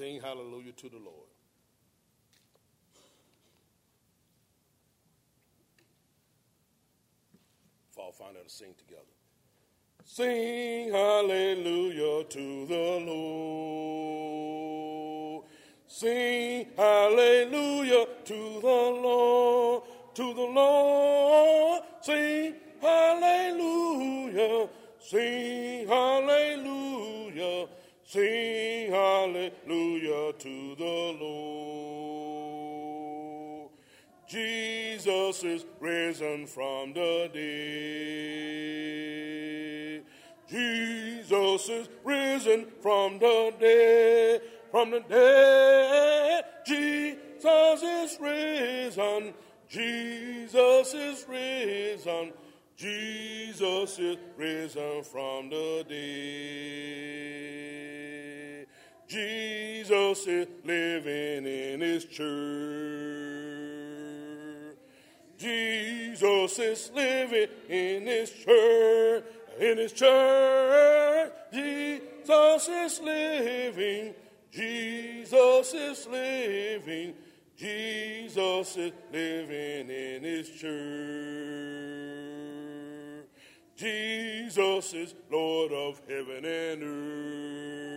Sing hallelujah to the Lord. Fall find out sing together. Sing hallelujah to the Lord. Sing hallelujah to the Lord, to the Lord. Sing hallelujah, sing hallelujah, sing hallelujah to the Lord. Jesus is risen from the dead. Jesus is risen from the dead, from the dead. Jesus is risen. Jesus is risen. Jesus is risen from the dead. Jesus is living in his church. Jesus is living in his church. In his church, Jesus is living. Jesus is living. Jesus is living in his church. Jesus is Lord of heaven and earth.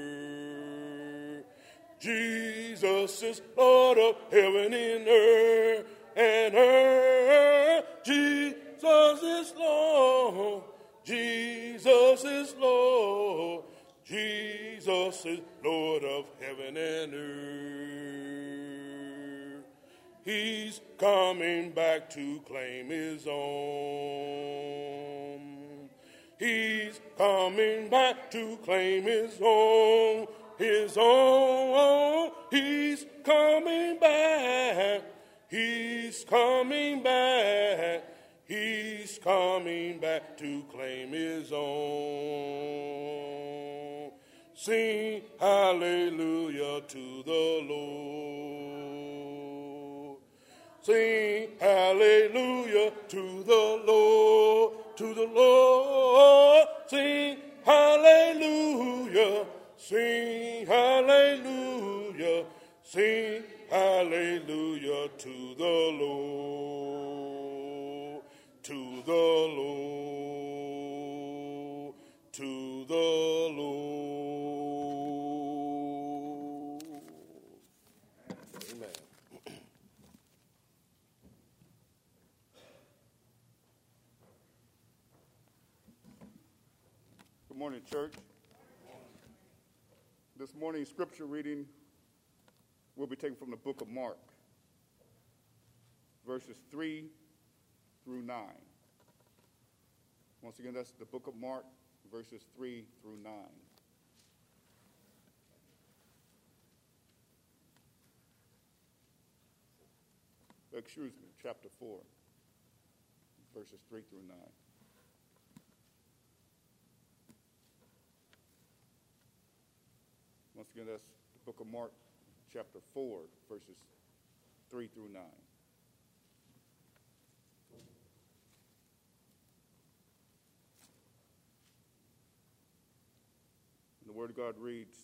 Jesus is Lord of heaven and earth and earth. Jesus is Lord. Jesus is Lord. Jesus is Lord of heaven and earth. He's coming back to claim his own. He's coming back to claim his own. His own. He's coming back. He's coming back. He's coming back to claim his own. Sing hallelujah to the Lord. Sing hallelujah to the Lord, to the Lord. Sing hallelujah. Sing hallelujah. Sing hallelujah to the Lord, to the Lord, to the Lord. Amen. Good morning, church. This morning's scripture reading will be taken from the book of Mark, verses 3 through 9. Once again, that's the book of Mark, verses 3 through 9. Excuse me, chapter 4, verses 3 through 9. Once again, that's the book of Mark, chapter 4, verses 3 through 9. And the Word of God reads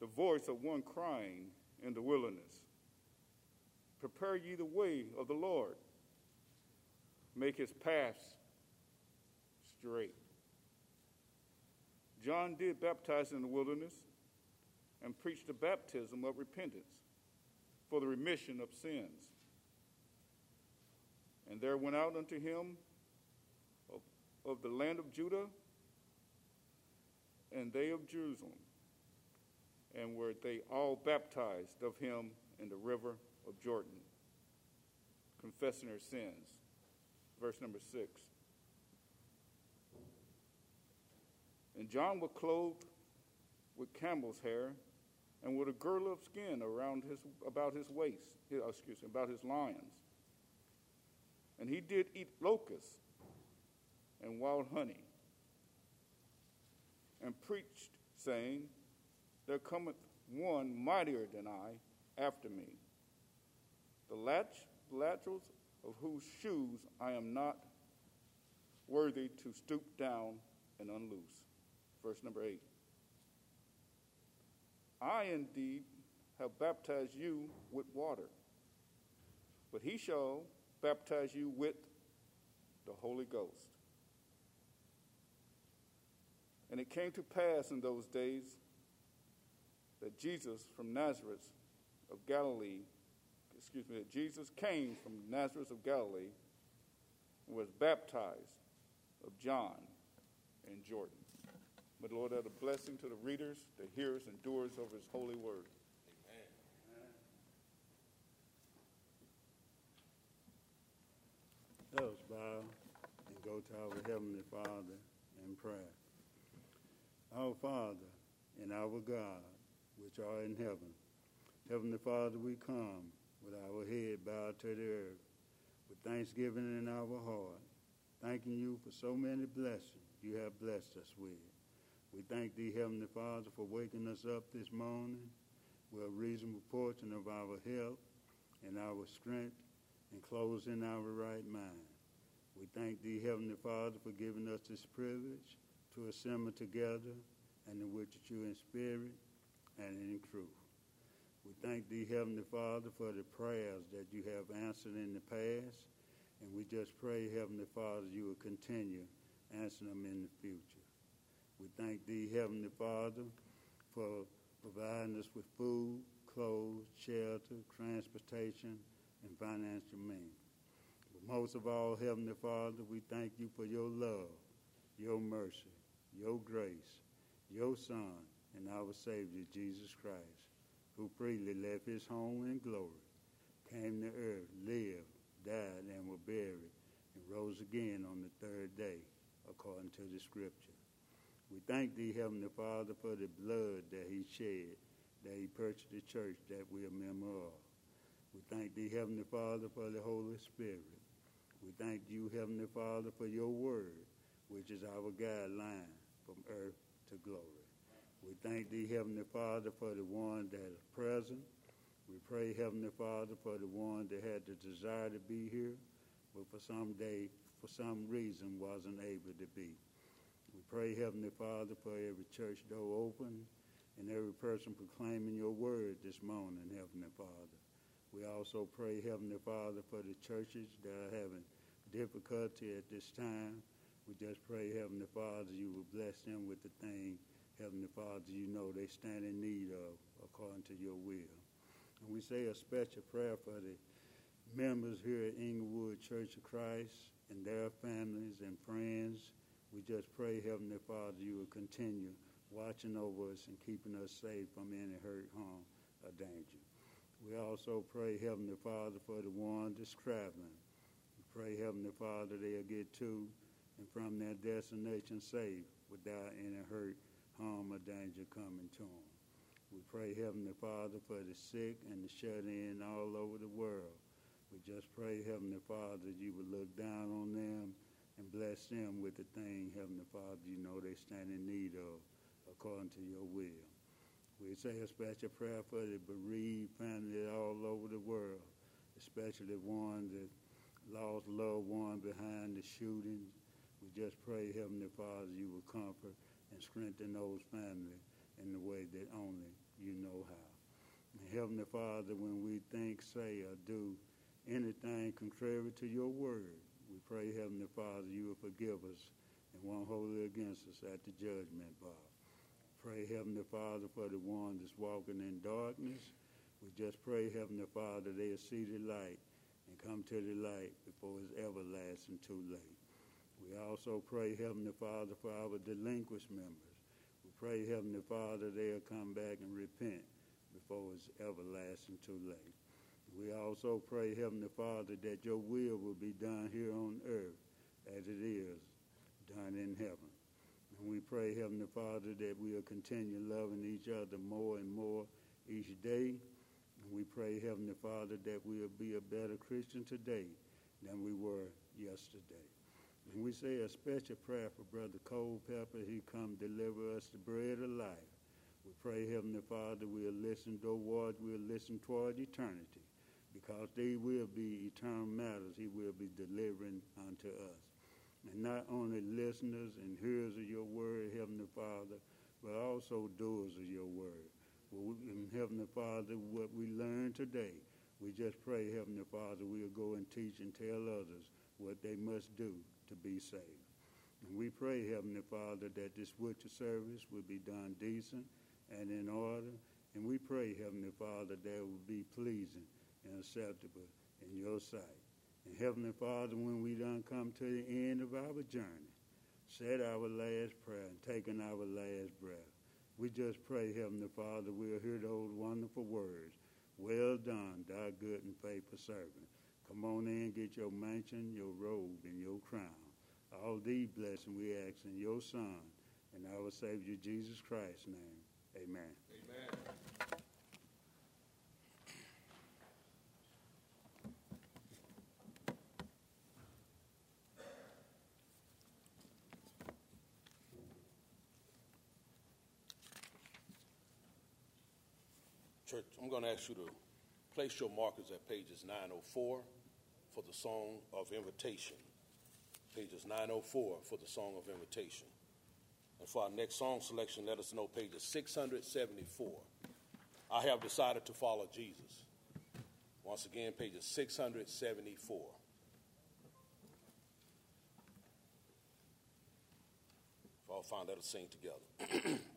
The voice of one crying in the wilderness Prepare ye the way of the Lord, make his paths straight. John did baptize in the wilderness and preached the baptism of repentance for the remission of sins. And there went out unto him of, of the land of Judah and they of Jerusalem, and were they all baptized of him in the river of Jordan, confessing their sins. Verse number six. And John was clothed with camel's hair and with a girdle of skin around his, about his waist, his, uh, excuse me, about his lions. And he did eat locusts and wild honey, and preached, saying, There cometh one mightier than I after me, the latch, laterals of whose shoes I am not worthy to stoop down and unloose verse number 8. I indeed have baptized you with water, but he shall baptize you with the Holy Ghost. And it came to pass in those days that Jesus from Nazareth of Galilee, excuse me, that Jesus came from Nazareth of Galilee and was baptized of John in Jordan. The Lord add a blessing to the readers, the hearers, and doers of his holy word. Amen. Let us bow and go to our Heavenly Father in prayer. Our Father and our God, which are in heaven, Heavenly Father, we come with our head bowed to the earth, with thanksgiving in our heart, thanking you for so many blessings you have blessed us with. We thank thee, Heavenly Father, for waking us up this morning with a reasonable portion of our health and our strength and closing our right mind. We thank thee, Heavenly Father, for giving us this privilege to assemble together and to worship you in spirit and in truth. We thank thee, Heavenly Father, for the prayers that you have answered in the past, and we just pray, Heavenly Father, you will continue answering them in the future. We thank thee, Heavenly Father, for providing us with food, clothes, shelter, transportation, and financial means. But most of all, Heavenly Father, we thank you for your love, your mercy, your grace, your Son, and our Savior, Jesus Christ, who freely left his home in glory, came to earth, lived, died, and was buried, and rose again on the third day, according to the Scripture. We thank thee, Heavenly Father, for the blood that he shed, that he purchased the church that we are member of. We thank thee, Heavenly Father, for the Holy Spirit. We thank you, Heavenly Father, for your word, which is our guideline from earth to glory. We thank thee, Heavenly Father, for the one that is present. We pray, Heavenly Father, for the one that had the desire to be here, but for some day, for some reason, wasn't able to be. Pray, Heavenly Father, for every church door open and every person proclaiming your word this morning, Heavenly Father. We also pray, Heavenly Father, for the churches that are having difficulty at this time. We just pray, Heavenly Father, you will bless them with the thing, Heavenly Father, you know they stand in need of according to your will. And we say a special prayer for the members here at Inglewood Church of Christ and their families and friends. We just pray, Heavenly Father, you will continue watching over us and keeping us safe from any hurt, harm, or danger. We also pray, Heavenly Father, for the ones that's traveling. We pray, Heavenly Father, they'll get to and from their destination safe without any hurt, harm, or danger coming to them. We pray, Heavenly Father, for the sick and the shut in all over the world. We just pray, Heavenly Father, that you would look down on them and bless them with the thing, Heavenly Father, you know they stand in need of according to your will. We say a special prayer for the bereaved family all over the world, especially ones that lost loved one behind the shootings. We just pray, Heavenly Father, you will comfort and strengthen those families in the way that only you know how. And Heavenly Father, when we think, say, or do anything contrary to your word, we pray, Heavenly Father, you will forgive us and won't hold it against us at the judgment bar pray, Heavenly Father, for the one that's walking in darkness. We just pray, Heavenly Father, they'll see the light and come to the light before it's everlasting too late. We also pray, Heavenly Father, for our delinquent members. We pray, Heavenly Father, they'll come back and repent before it's everlasting too late. We also pray, Heavenly Father, that your will will be done here on earth as it is done in heaven. And we pray, Heavenly Father, that we'll continue loving each other more and more each day. And we pray, Heavenly Father, that we'll be a better Christian today than we were yesterday. And we say a special prayer for Brother Culpepper. He come deliver us the bread of life. We pray, Heavenly Father, we'll listen toward, we'll listen toward eternity because they will be eternal matters he will be delivering unto us and not only listeners and hearers of your word, Heavenly Father, but also doers of your word. Well, Heavenly Father, what we learned today, we just pray, Heavenly Father, we'll go and teach and tell others what they must do to be saved. And we pray, Heavenly Father, that this worship service will be done decent and in order. And we pray, Heavenly Father, that it will be pleasing and acceptable in your sight. And Heavenly Father, when we done come to the end of our journey, said our last prayer and taken our last breath, we just pray, Heavenly Father, we'll hear those wonderful words. Well done, thou good and faithful servant. Come on in, get your mansion, your robe, and your crown. All these blessings we ask in your Son and our Savior Jesus Christ's name. Amen. Church, I'm going to ask you to place your markers at pages 904 for the song of invitation. Pages 904 for the song of invitation. And for our next song selection, let us know pages 674. I have decided to follow Jesus. Once again, pages 674. If all find that, let's sing together.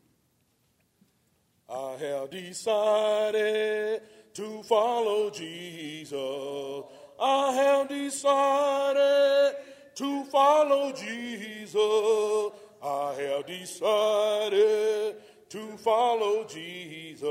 I have decided to follow Jesus. I have decided to follow Jesus. I have decided to follow Jesus.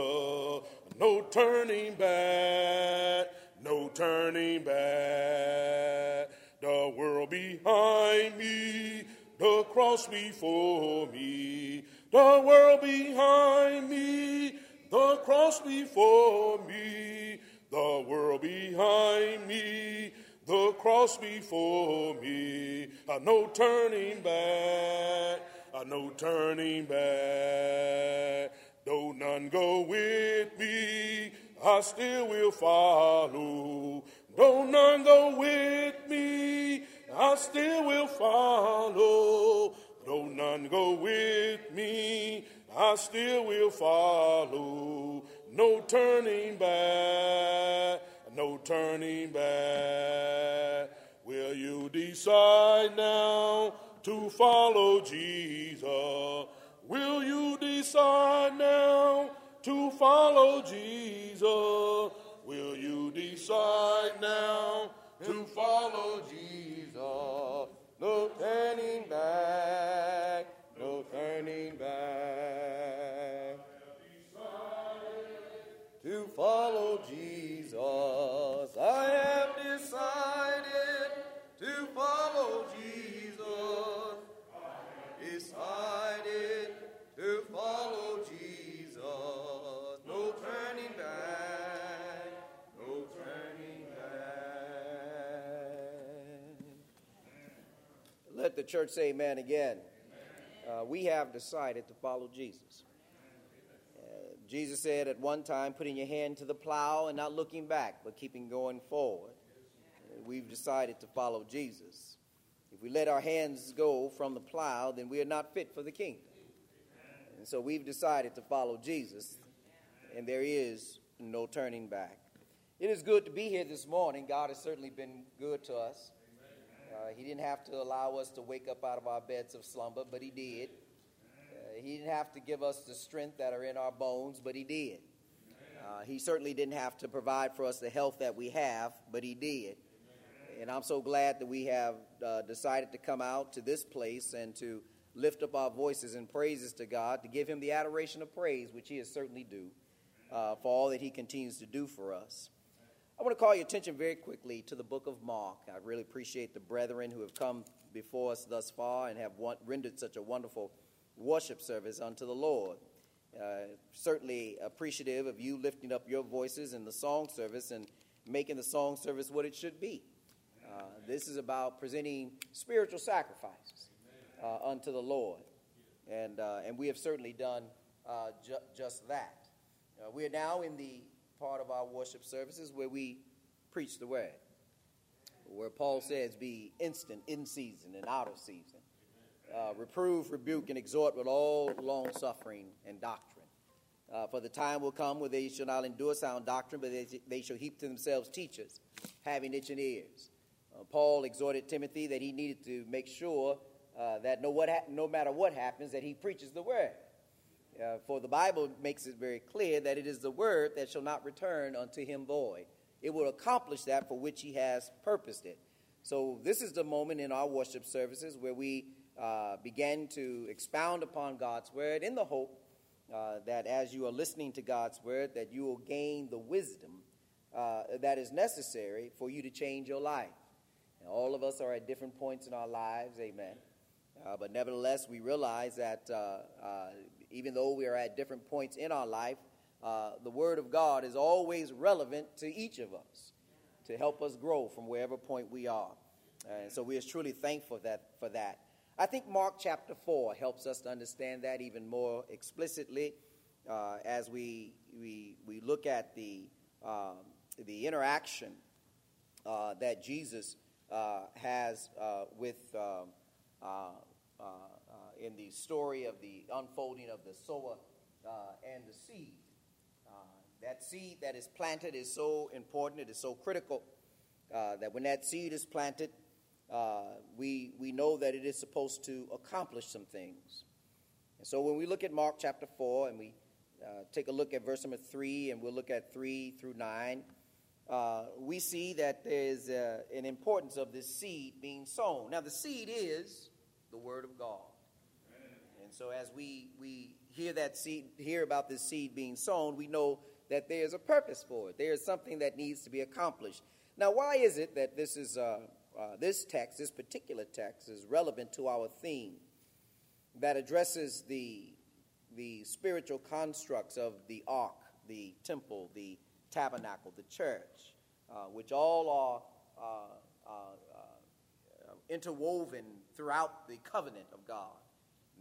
No turning back, no turning back. The world behind me, the cross before me. The world behind me, the cross before me. The world behind me, the cross before me. Uh, no turning back, uh, no turning back. Though none go with me, I still will follow. Though none go with me, I still will follow. Though none go with me, I still will follow. No turning back, no turning back. Will you decide now to follow Jesus? Will you decide now to follow Jesus? Will you decide now to follow Jesus? No turning back, the church say amen again. Uh, we have decided to follow Jesus. Uh, Jesus said at one time, putting your hand to the plow and not looking back, but keeping going forward. And we've decided to follow Jesus. If we let our hands go from the plow, then we are not fit for the kingdom. And so we've decided to follow Jesus, and there is no turning back. It is good to be here this morning. God has certainly been good to us. Uh, he didn't have to allow us to wake up out of our beds of slumber, but He did. Uh, he didn't have to give us the strength that are in our bones, but He did. Uh, he certainly didn't have to provide for us the health that we have, but He did. And I'm so glad that we have uh, decided to come out to this place and to lift up our voices in praises to God, to give Him the adoration of praise, which He is certainly due uh, for all that He continues to do for us. I want to call your attention very quickly to the book of Mark. I really appreciate the brethren who have come before us thus far and have rendered such a wonderful worship service unto the Lord. Uh, certainly appreciative of you lifting up your voices in the song service and making the song service what it should be. Uh, this is about presenting spiritual sacrifices uh, unto the Lord. And, uh, and we have certainly done uh, ju- just that. Uh, we are now in the part of our worship services where we preach the word, where Paul says, Be instant, in season, and out of season. Uh, reprove, rebuke, and exhort with all long suffering and doctrine. Uh, for the time will come where they shall not endure sound doctrine, but they, they shall heap to themselves teachers, having itching ears. Uh, Paul exhorted Timothy that he needed to make sure uh, that no, what ha- no matter what happens, that he preaches the word. Uh, for the Bible makes it very clear that it is the word that shall not return unto him void. It will accomplish that for which he has purposed it. So, this is the moment in our worship services where we uh, begin to expound upon God's word in the hope uh, that as you are listening to God's word, that you will gain the wisdom uh, that is necessary for you to change your life. And all of us are at different points in our lives, amen. Uh, but nevertheless, we realize that uh, even though we are at different points in our life, uh, the Word of God is always relevant to each of us to help us grow from wherever point we are. And so we are truly thankful that, for that. I think Mark chapter 4 helps us to understand that even more explicitly uh, as we, we, we look at the, um, the interaction uh, that Jesus uh, has uh, with, um, uh, in the story of the unfolding of the sower and the seed. that seed that is planted is so important, it is so critical that when that seed is planted, uh, we, we know that it is supposed to accomplish some things. And so when we look at Mark chapter 4 and we uh, take a look at verse number 3 and we'll look at 3 through 9, uh, we see that there's uh, an importance of this seed being sown. Now, the seed is the Word of God. So as we, we hear that seed, hear about this seed being sown, we know that there's a purpose for it. There's something that needs to be accomplished. Now, why is it that this is uh, uh, this text, this particular text, is relevant to our theme that addresses the, the spiritual constructs of the ark, the temple, the tabernacle, the church, uh, which all are uh, uh, uh, interwoven throughout the covenant of God,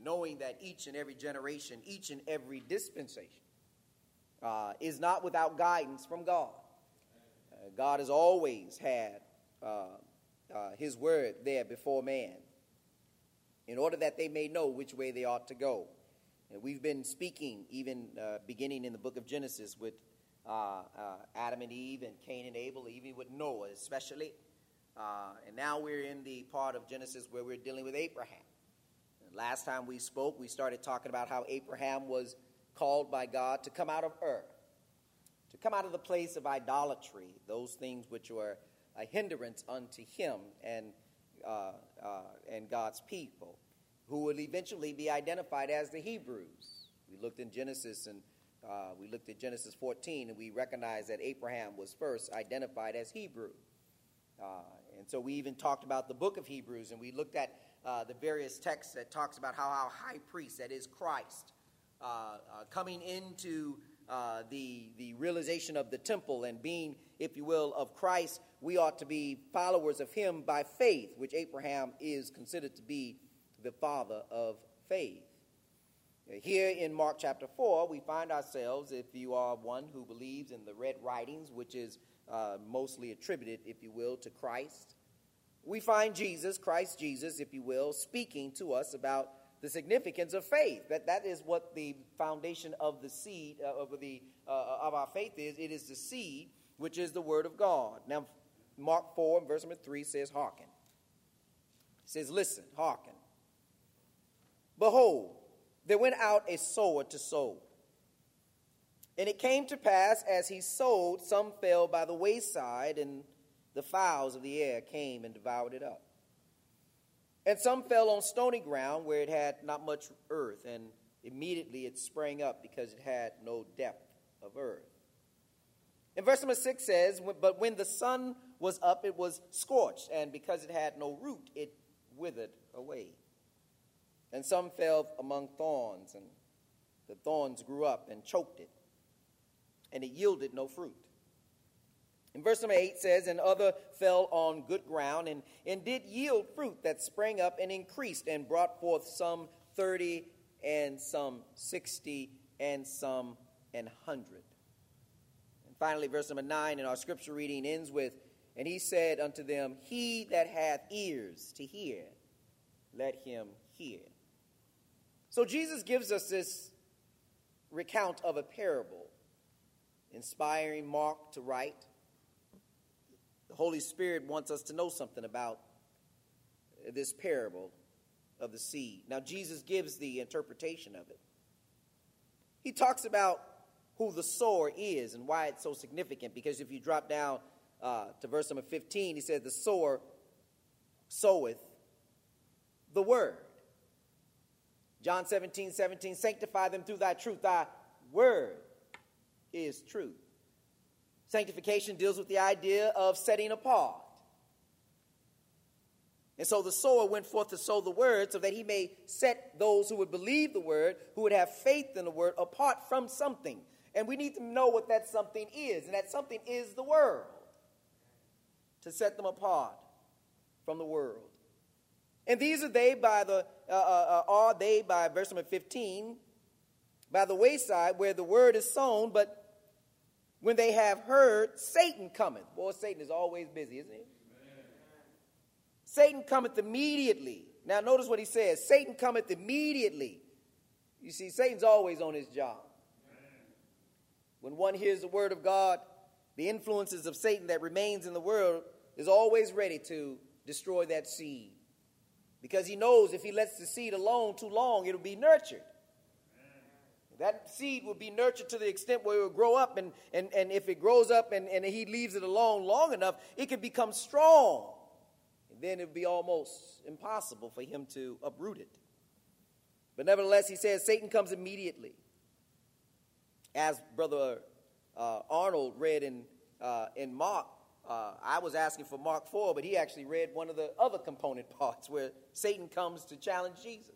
knowing that each and every generation, each and every dispensation is not without guidance from God. God has always had uh, uh, his word there before man in order that they may know which way they ought to go. And we've been speaking, even uh, beginning in the book of Genesis, with uh, uh Adam and Eve and Cain and Abel, even with Noah especially. Uh, and now we're in the part of Genesis where we're dealing with Abraham. Last time we spoke, we started talking about how Abraham was called by God to come out of Ur, to come out of the place of idolatry, those things which were a hindrance unto him and, uh, uh, and God's people, who will eventually be identified as the Hebrews. We looked in Genesis and uh, we looked at Genesis 14 and we recognized that Abraham was first identified as Hebrew. Uh, and so we even talked about the book of Hebrews and we looked at uh, the various texts that talks about how our high priest, that is Christ, uh, coming into uh, the, the realization of the temple and being, if you will, of Christ, we ought to be followers of him by faith, which Abraham is considered to be the father of faith. Here in Mark chapter 4, we find ourselves, if you are one who believes in the red writings, which is uh, mostly attributed, if you will, to Christ, we find Jesus, Christ Jesus, if you will, speaking to us about the significance of faith. That, that is what the foundation of the seed, uh, of, the, uh, of our faith is. It is the seed, which is the Word of God. Now, Mark 4, verse number 3 says, Hearken. It says, Listen, hearken. Behold, there went out a sower to sow. And it came to pass, as he sowed, some fell by the wayside, and the fowls of the air came and devoured it up. And some fell on stony ground where it had not much earth, and immediately it sprang up because it had no depth of earth. And verse number six says, But when the sun was up, it was scorched, and because it had no root, it withered away. And some fell among thorns, and the thorns grew up and choked it, and it yielded no fruit. And verse number 8 says, And other fell on good ground and, and did yield fruit that sprang up and increased and brought forth some 30 and some 60 and some an hundred. And finally, verse number 9 in our scripture reading ends with, And he said unto them, He that hath ears to hear, let him hear. So Jesus gives us this recount of a parable, inspiring Mark to write. The Holy Spirit wants us to know something about this parable of the seed. Now, Jesus gives the interpretation of it. He talks about who the sower is and why it's so significant. Because if you drop down uh, to verse number 15, he says, The sower soweth the word. John 17, 17, sanctify them through thy truth. Thy word is truth. Sanctification deals with the idea of setting apart. And so the sower went forth to sow the word so that he may set those who would believe the word, who would have faith in the word, apart from something. And we need to know what that something is. And that something is the world. To set them apart from the world. And these are they by the, uh, uh, uh are they by verse number 15, by the wayside where the word is sown, but when they have heard, Satan cometh. Boy, Satan is always busy, isn't he? Satan cometh immediately. Now, notice what he says Satan cometh immediately. You see, Satan's always on his job. When one hears the word of God, the influences of Satan that remains in the world is always ready to destroy that seed. Because he knows if he lets the seed alone too long, it'll be nurtured. That seed will be nurtured to the extent where it will grow up, and, and, and if it grows up and, and he leaves it alone long enough, it can become strong. And then it would be almost impossible for him to uproot it. But nevertheless, he says Satan comes immediately as Brother uh, Arnold read in, uh, in Mark, uh, I was asking for Mark 4, but he actually read one of the other component parts where Satan comes to challenge Jesus.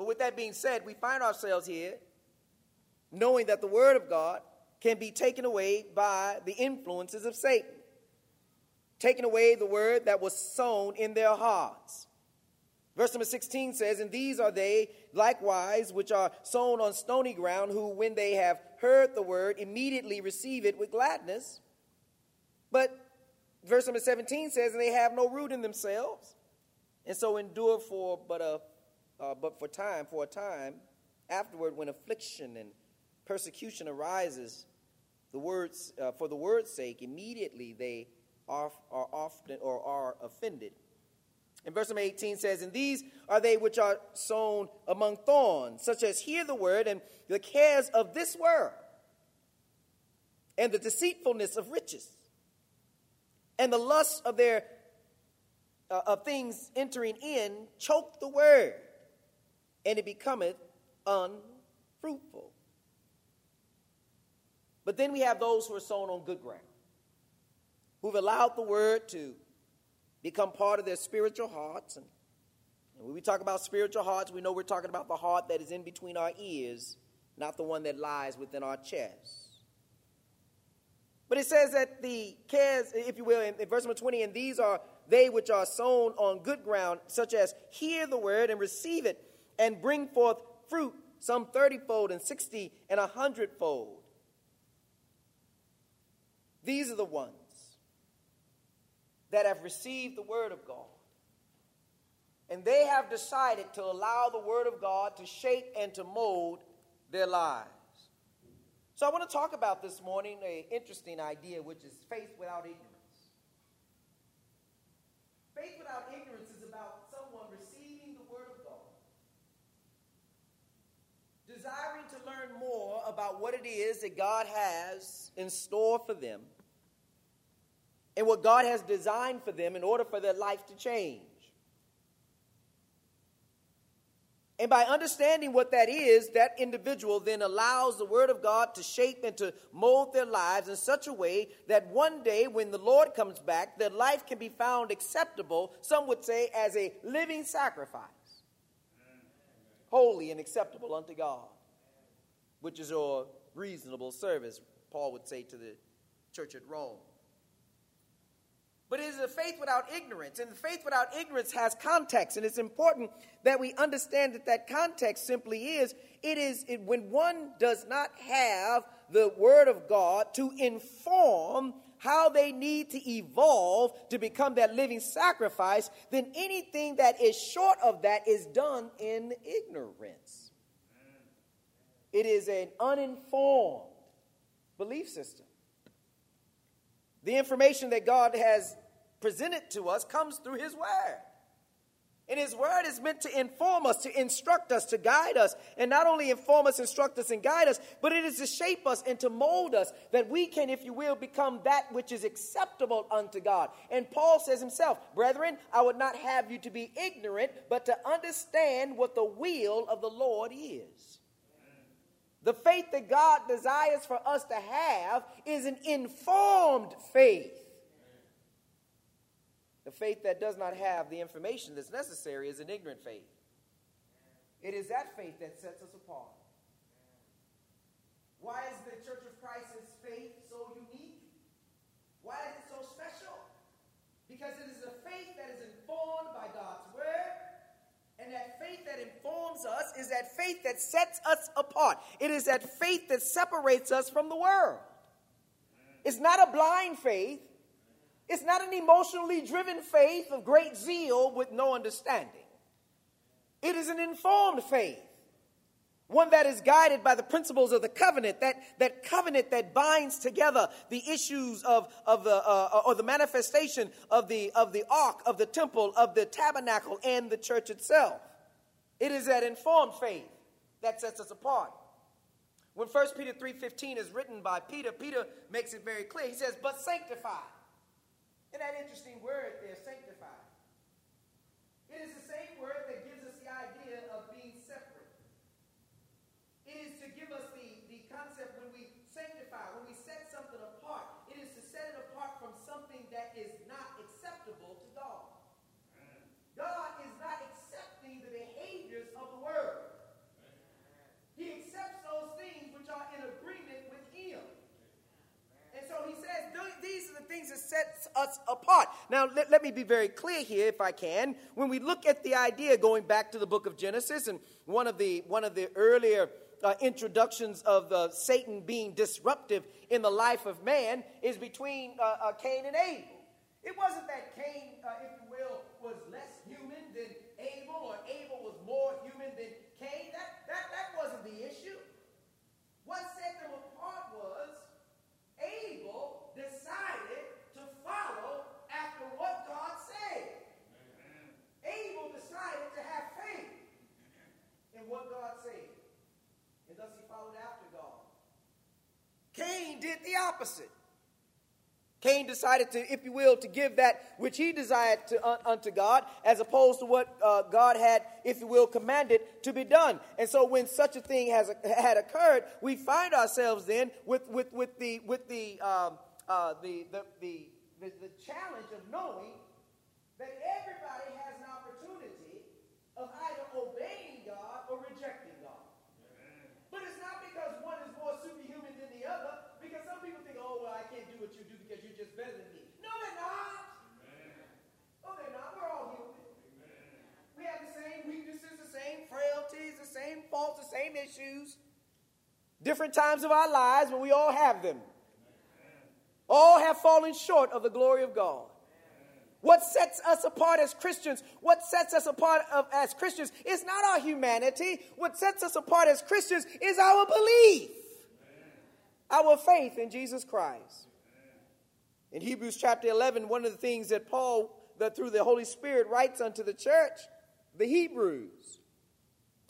But with that being said, we find ourselves here knowing that the Word of God can be taken away by the influences of Satan, taking away the Word that was sown in their hearts. Verse number 16 says, And these are they likewise which are sown on stony ground, who, when they have heard the word, immediately receive it with gladness. But verse number 17 says, And they have no root in themselves, and so endure for but a uh, but for time, for a time. Afterward, when affliction and persecution arises, the words uh, for the word's sake, immediately they are, are often or are offended. And verse number 18 says, And these are they which are sown among thorns, such as hear the word, and the cares of this world, and the deceitfulness of riches, and the lust of their uh, of things entering in choke the word, and it becometh unfruitful. But then we have those who are sown on good ground, who've allowed the word to become part of their spiritual hearts. And, when we talk about spiritual hearts, we know we're talking about the heart that is in between our ears, not the one that lies within our chest. But it says that the cares, if you will, in, in verse number 20, and these are they which are sown on good ground, such as hear the word and receive it, and bring forth fruit, some thirtyfold and sixty and a hundredfold. These are the ones that have received the Word of God. And they have decided to allow the Word of God to shape and to mold their lives. So I want to talk about this morning an interesting idea, which is faith without ignorance. Faith without ignorance is about someone receiving the Word of God, desiring to learn more about what it is that God has in store for them and what God has designed for them in order for their life to change. And by understanding what that is, that individual then allows the Word of God to shape and to mold their lives in such a way that one day when the Lord comes back, their life can be found acceptable, some would say, as a living sacrifice, holy and acceptable unto God, which is your reasonable service, Paul would say to the church at Rome. But it is a faith without ignorance. And faith without ignorance has context. And it's important that we understand that that context simply is it is it, when one does not have the Word of God to inform how they need to evolve to become that living sacrifice, then anything that is short of that is done in ignorance. It is an uninformed belief system. The information that God has presented to us comes through His Word. And His Word is meant to inform us, to instruct us, to guide us, and not only inform us, instruct us, and guide us, but it is to shape us and to mold us that we can, if you will, become that which is acceptable unto God. And Paul says himself, Brethren, I would not have you to be ignorant, but to understand what the will of the Lord is. The faith that God desires for us to have is an informed faith. The faith that does not have the information that's necessary is an ignorant faith. It is that faith that sets us apart. Why is the Church of Christ's faith so unique? Why is it so special? Because it is a faith that is informed by God's Word, and that faith that informs us is that faith that sets us apart. It is that faith that separates us from the world. It's not a blind faith, it's not an emotionally driven faith of great zeal with no understanding. It is an informed faith, one that is guided by the principles of the covenant, that, that covenant that binds together the issues of, of the, uh, or the manifestation of the, of the ark, of the temple, of the tabernacle, and the church itself. It is that informed faith that sets us apart. When 1 Peter 3.15 is written by Peter, Peter makes it very clear. He says, but sanctify isn't that interesting word there, sanctified? It is the same word that gives us the idea of being separate. It is to give us the, the concept when we sanctify, when we set something apart, it is to set it apart from something that is not acceptable to God. God is not accepting the behaviors of the world. He accepts those things which are in agreement with Him. And so He says, these are the things that sets us apart. Now, let, let me be very clear here, if I can. When we look at the idea going back to the book of Genesis, and one of the one of the earlier uh, introductions of uh, Satan being disruptive in the life of man is between uh, uh Cain and Abel. It wasn't that Cain, uh, if you will, was less human than Abel, or Abel was more human than Cain. That, that, that wasn't the issue. What set them apart was Abel decided to follow after what God said. Abel decided to have faith in what God said. And thus he followed after God. Cain did the opposite. Cain decided to, if you will, to give that which he desired to, uh, unto God, as opposed to what uh, God had, if you will, commanded to be done. And so, when such a thing has had occurred, we find ourselves then with with with the with the um, uh, the, the, the, the, the challenge of knowing that everybody has an opportunity of either obeying God or rejecting God. Amen. But it's not because one is more superhuman than the other, because some people think, oh, well, I can't do what you do because you're just better than me. No, they're not. Amen. Oh, they're not. We're all human. Amen. We have the same weaknesses, the same frailties, the same faults, the same issues. Different times of our lives, but we all have them. All have fallen short of the glory of God. What sets us apart as Christians, what sets us apart of, as Christians is not our humanity. What sets us apart as Christians is our belief, our faith in Jesus Christ. In Hebrews chapter 11, one of the things that Paul, that through the Holy Spirit, writes unto the church, the Hebrews,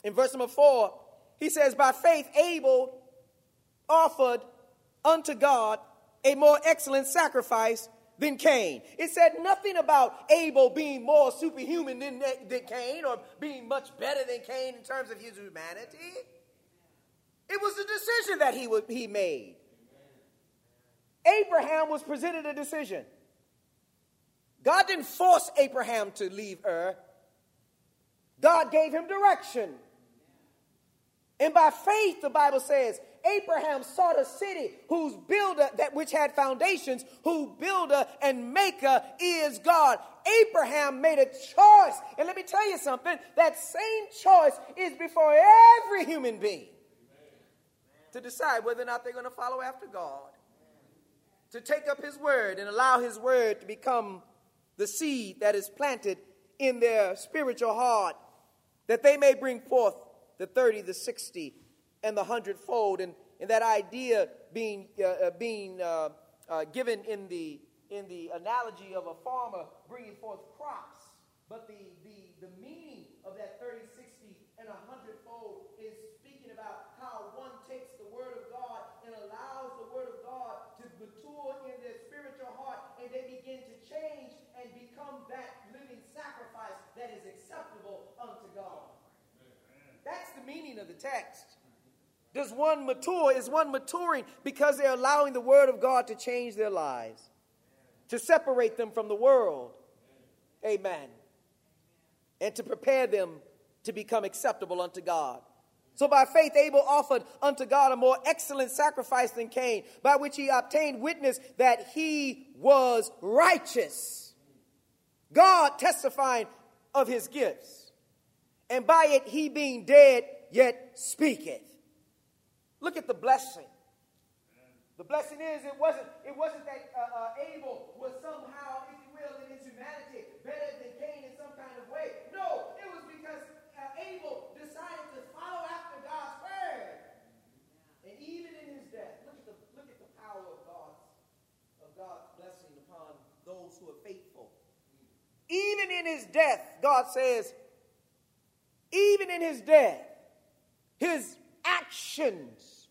in verse number 4, he says, By faith, Abel offered unto God a more excellent sacrifice than Cain. It said nothing about Abel being more superhuman than, than Cain or being much better than Cain in terms of his humanity. It was a decision that he, would, he made. Abraham was presented a decision. God didn't force Abraham to leave Ur. God gave him direction. And by faith, the Bible says, Abraham sought a city whose builder, that which had foundations, whose builder and maker is God. Abraham made a choice. And let me tell you something that same choice is before every human being to decide whether or not they're going to follow after God, to take up his word and allow his word to become the seed that is planted in their spiritual heart, that they may bring forth the 30, the 60, and the hundredfold, and, and that idea being, uh, uh, being uh, uh, given in the, in the analogy of a farmer bringing forth crops. But the, the, the meaning of that 30, 16 of the text. Does one mature? Is one maturing because they're allowing the Word of God to change their lives, to separate them from the world? Amen. And to prepare them to become acceptable unto God. So by faith, Abel offered unto God a more excellent sacrifice than Cain, by which he obtained witness that he was righteous. God testifying of his gifts. And by it, he being dead yet speaketh. Look at the blessing. The blessing is it wasn't, it wasn't that uh, uh, Abel was somehow, if you will, in his humanity better than Cain in some kind of way. No, it was because uh, Abel decided to follow after God's word. And even in his death, look at the, look at the power of God's, of God's blessing upon those who are faithful. Even in his death, God says, even in his death, his actions,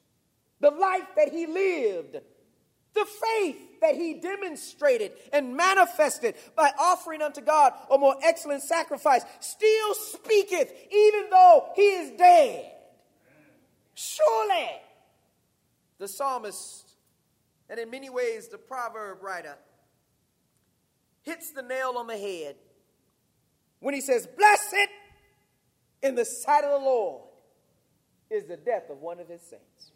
the life that he lived, the faith that he demonstrated and manifested by offering unto God a more excellent sacrifice, still speaketh, even though he is dead. Surely, the psalmist, and in many ways the proverb writer, hits the nail on the head when he says, Blessed in the sight of the Lord is the death of one of his saints.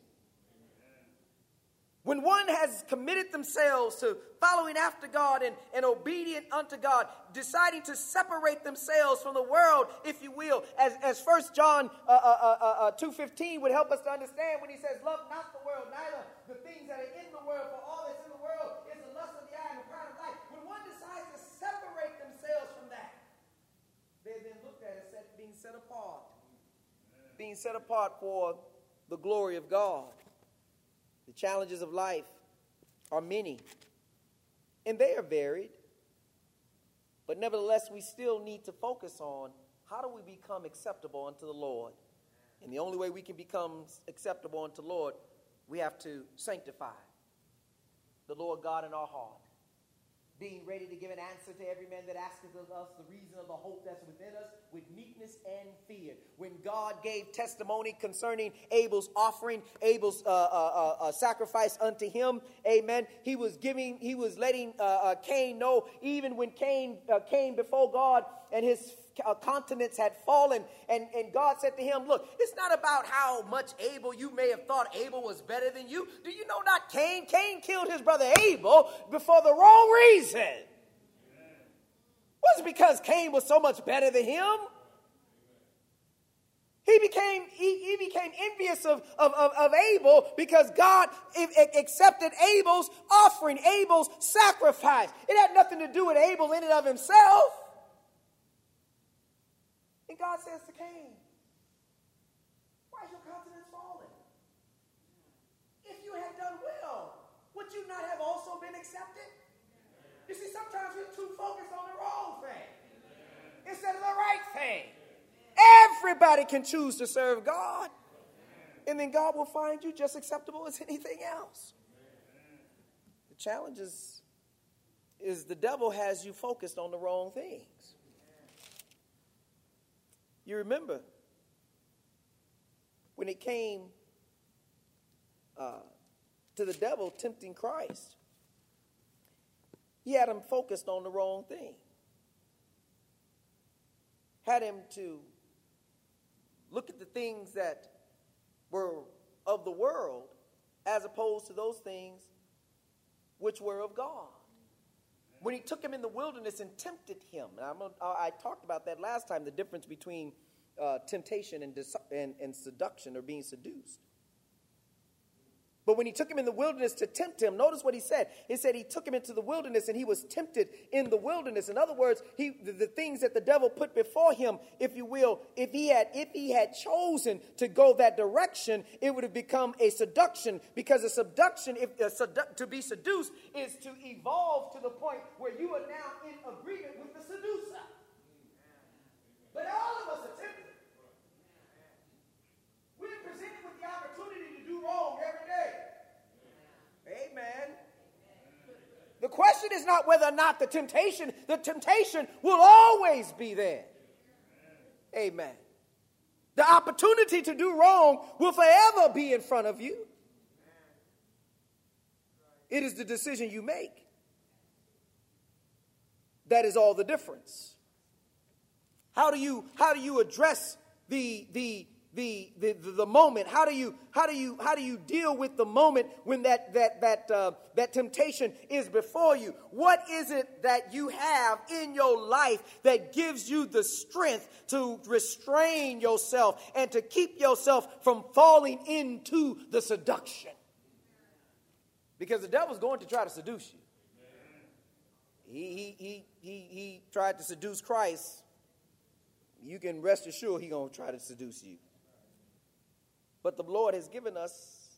When one has committed themselves to following after God and, and obedient unto God, deciding to separate themselves from the world, if you will, as, as 1 John uh, uh, uh, 2.15 would help us to understand when he says, Love not the world, neither the things that are in the world, for all that's in the world is the lust of the eye and the pride of life. When one decides to separate themselves from that, they're then looked at as set, being set apart, being set apart for the glory of God. The challenges of life are many, and they are varied. But nevertheless, we still need to focus on how do we become acceptable unto the Lord? And the only way we can become acceptable unto the Lord, we have to sanctify the Lord God in our heart being ready to give an answer to every man that asketh of us the reason of the hope that's within us with meekness and fear. When God gave testimony concerning Abel's offering, Abel's uh, uh, uh, uh sacrifice unto him, amen, he was giving, he was letting uh, uh, Cain know, even when Cain came before God and his uh, continents had fallen. And, and God said to him, Look, it's not about how much Abel you may have thought Abel was better than you. Do you know not Cain? Cain killed his brother Abel for the wrong reason. It wasn't because Cain was so much better than him. He became, he, he became envious of, of, of, of Abel because God accepted Abel's offering, Abel's sacrifice. It had nothing to do with Abel in and of himself. And God says to Cain, Why is your countenance fallen? If you had done well, would you not have also been accepted? You see, sometimes we're too focused on the wrong thing instead of the right thing. Everybody can choose to serve God, and then God will find you just acceptable as anything else. The challenge is, is the devil has you focused on the wrong things. You remember when it came uh, to the devil tempting Christ, he had him focused on the wrong thing. Had him to look at the things that were of the world as opposed to those things which were of God when he took him in the wilderness and tempted him. I talked about that last time the difference between uh, temptation and, dis- and, and seduction or being seduced. But when he took him in the wilderness to tempt him, notice what he said. He said he took him into the wilderness and he was tempted in the wilderness. In other words, he, the, the, things that the devil put before him, if you will, if he had if he had chosen to go that direction, it would have become a seduction because a seduction, if sedu- to be seduced, is to evolve to the point where you are now in agreement with the seducer. But all of us are tempted. We're presented with the opportunity to do wrong every day. Amen. The question is not whether or not the temptation, the temptation will always be there. Amen. The opportunity to do wrong will forever be in front of you. It is the decision you make. That is all the difference. How do you how do you address the the the, the, the moment. How do you how do you how do you deal with the moment when that that that uh, that temptation is before you? What is it that you have in your life that gives you the strength to restrain yourself and to keep yourself from falling into the seduction? Because the devil's going to try to seduce you. He he he he, he tried to seduce christ. You can rest assured he's going to try to seduce you but the Lord has given us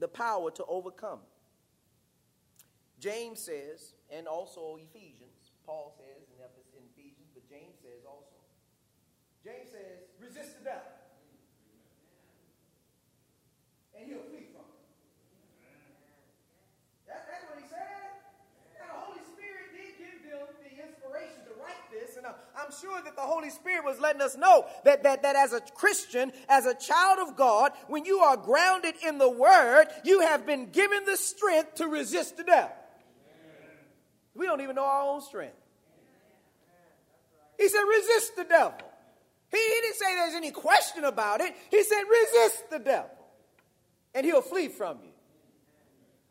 the power to overcome. James says, and also Ephesians, Paul says, in Ephesians, but James says also. James says, resist the devil. And he'll flee from you. That, that's what he said. And the Holy Spirit did give them the inspiration to write this. And I'm sure that the Holy Spirit was letting us know that, that, that as a Christian, as a child of God, when you are grounded in the Word, you have been given the strength to resist the devil. We don't even know our own strength. He said, resist the devil. He, he didn't say there's any question about it. He said, resist the devil, and he'll flee from you.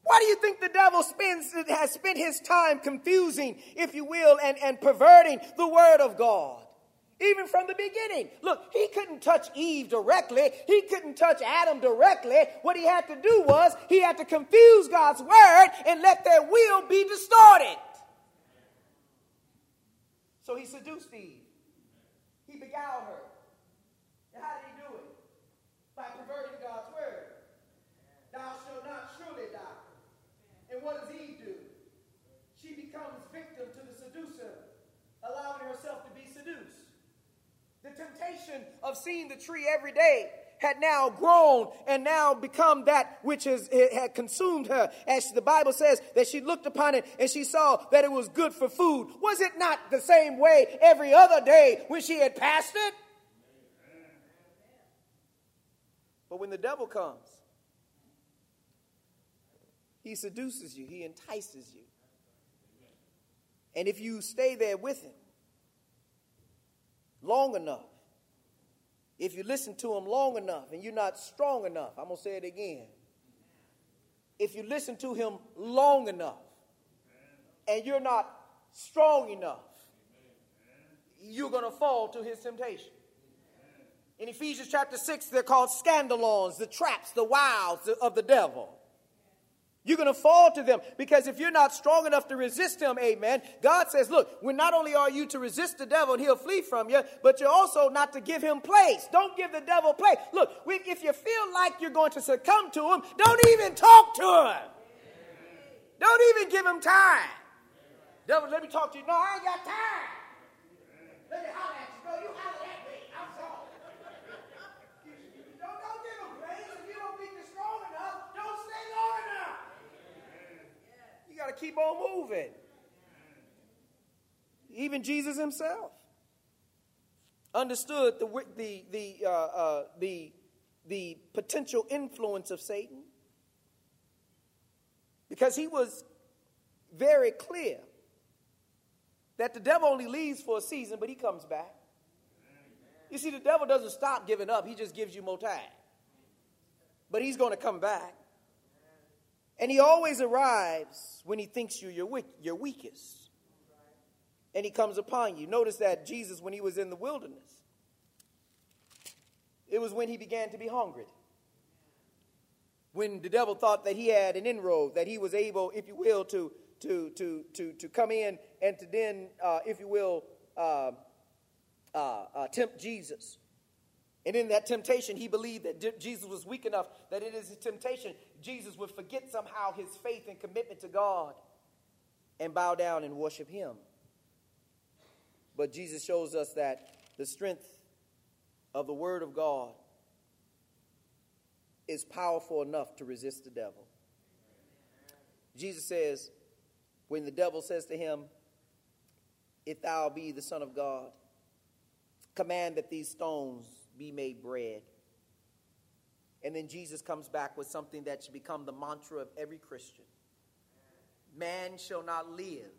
Why do you think the devil spends, has spent his time confusing, if you will, and, and perverting the word of God? Even from the beginning. Look, he couldn't touch Eve directly. He couldn't touch Adam directly. What he had to do was he had to confuse God's word and let their will be distorted. So he seduced Eve. He beguiled her. And how did he do it? By perverting God's word. Thou shalt not surely die. And what does Eve do? She becomes victim to the seducer, allowing herself to be seduced. The temptation of seeing the tree every day had now grown and now become that which has, had consumed her. As the Bible says that she looked upon it and she saw that it was good for food. Was it not the same way every other day when she had passed it? But when the devil comes, he seduces you, he entices you. And if you stay there with him long enough, if you listen to him long enough and you're not strong enough, I'm going to say it again. If you listen to him long enough and you're not strong enough, you're going to fall to his temptation. In Ephesians chapter 6, they're called scandalons, the traps, the wiles of the devil. You're going to fall to them because if you're not strong enough to resist him, amen, God says, look, when not only are you to resist the devil and he'll flee from you, but you're also not to give him place. Don't give the devil place. Look, if you feel like you're going to succumb to him, don't even talk to him. Don't even give him time. Devil, let me talk to you. No, I ain't got time. Let me holler at you. No, you holler at me. I'm sorry. don't, don't give him place. If you don't think you're strong enough, don't stay long enough. You to keep on moving. Even Jesus himself understood the, the, the, uh, uh, the, the potential influence of Satan because he was very clear that the devil only leaves for a season, but he comes back. You see, the devil doesn't stop giving up, he just gives you more time. But he's going to come back. And he always arrives when he thinks you're your, your weakest. And he comes upon you. Notice that Jesus, when he was in the wilderness, it was when he began to be hungry. when the devil thought that he had an inroad, that he was able, if you will, to, to, to, to, to come in and to then, uh, if you will, uh, uh, uh tempt Jesus. And in that temptation, he believed that Jesus was weak enough that in his temptation, Jesus would forget somehow his faith and commitment to God and bow down and worship him. But Jesus shows us that the strength of the Word of God is powerful enough to resist the devil. Jesus says, when the devil says to him, If thou be the Son of God, command that these stones be made bread. And then Jesus comes back with something that should become the mantra of every Christian Man shall not live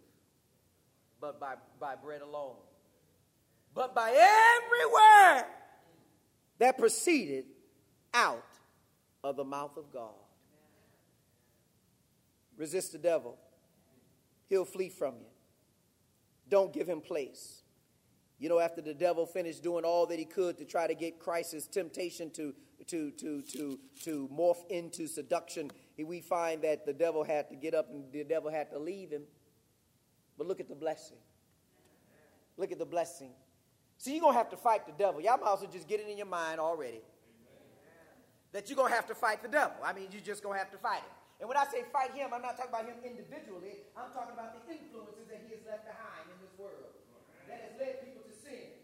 but by, by bread alone, but by every word that proceeded out of the mouth of God. Resist the devil, he'll flee from you. Don't give him place. You know, after the devil finished doing all that he could to try to get Christ's temptation to, to, to, to, to morph into seduction, we find that the devil had to get up and the devil had to leave him. But look at the blessing. Look at the blessing. See, you're going to have to fight the devil. Y'all might also just get it in your mind already that you're going to have to fight the devil. I mean, you're just going to have to fight him. And when I say fight him, I'm not talking about him individually. I'm talking about the influences that he has left behind in this world that has led people to sin.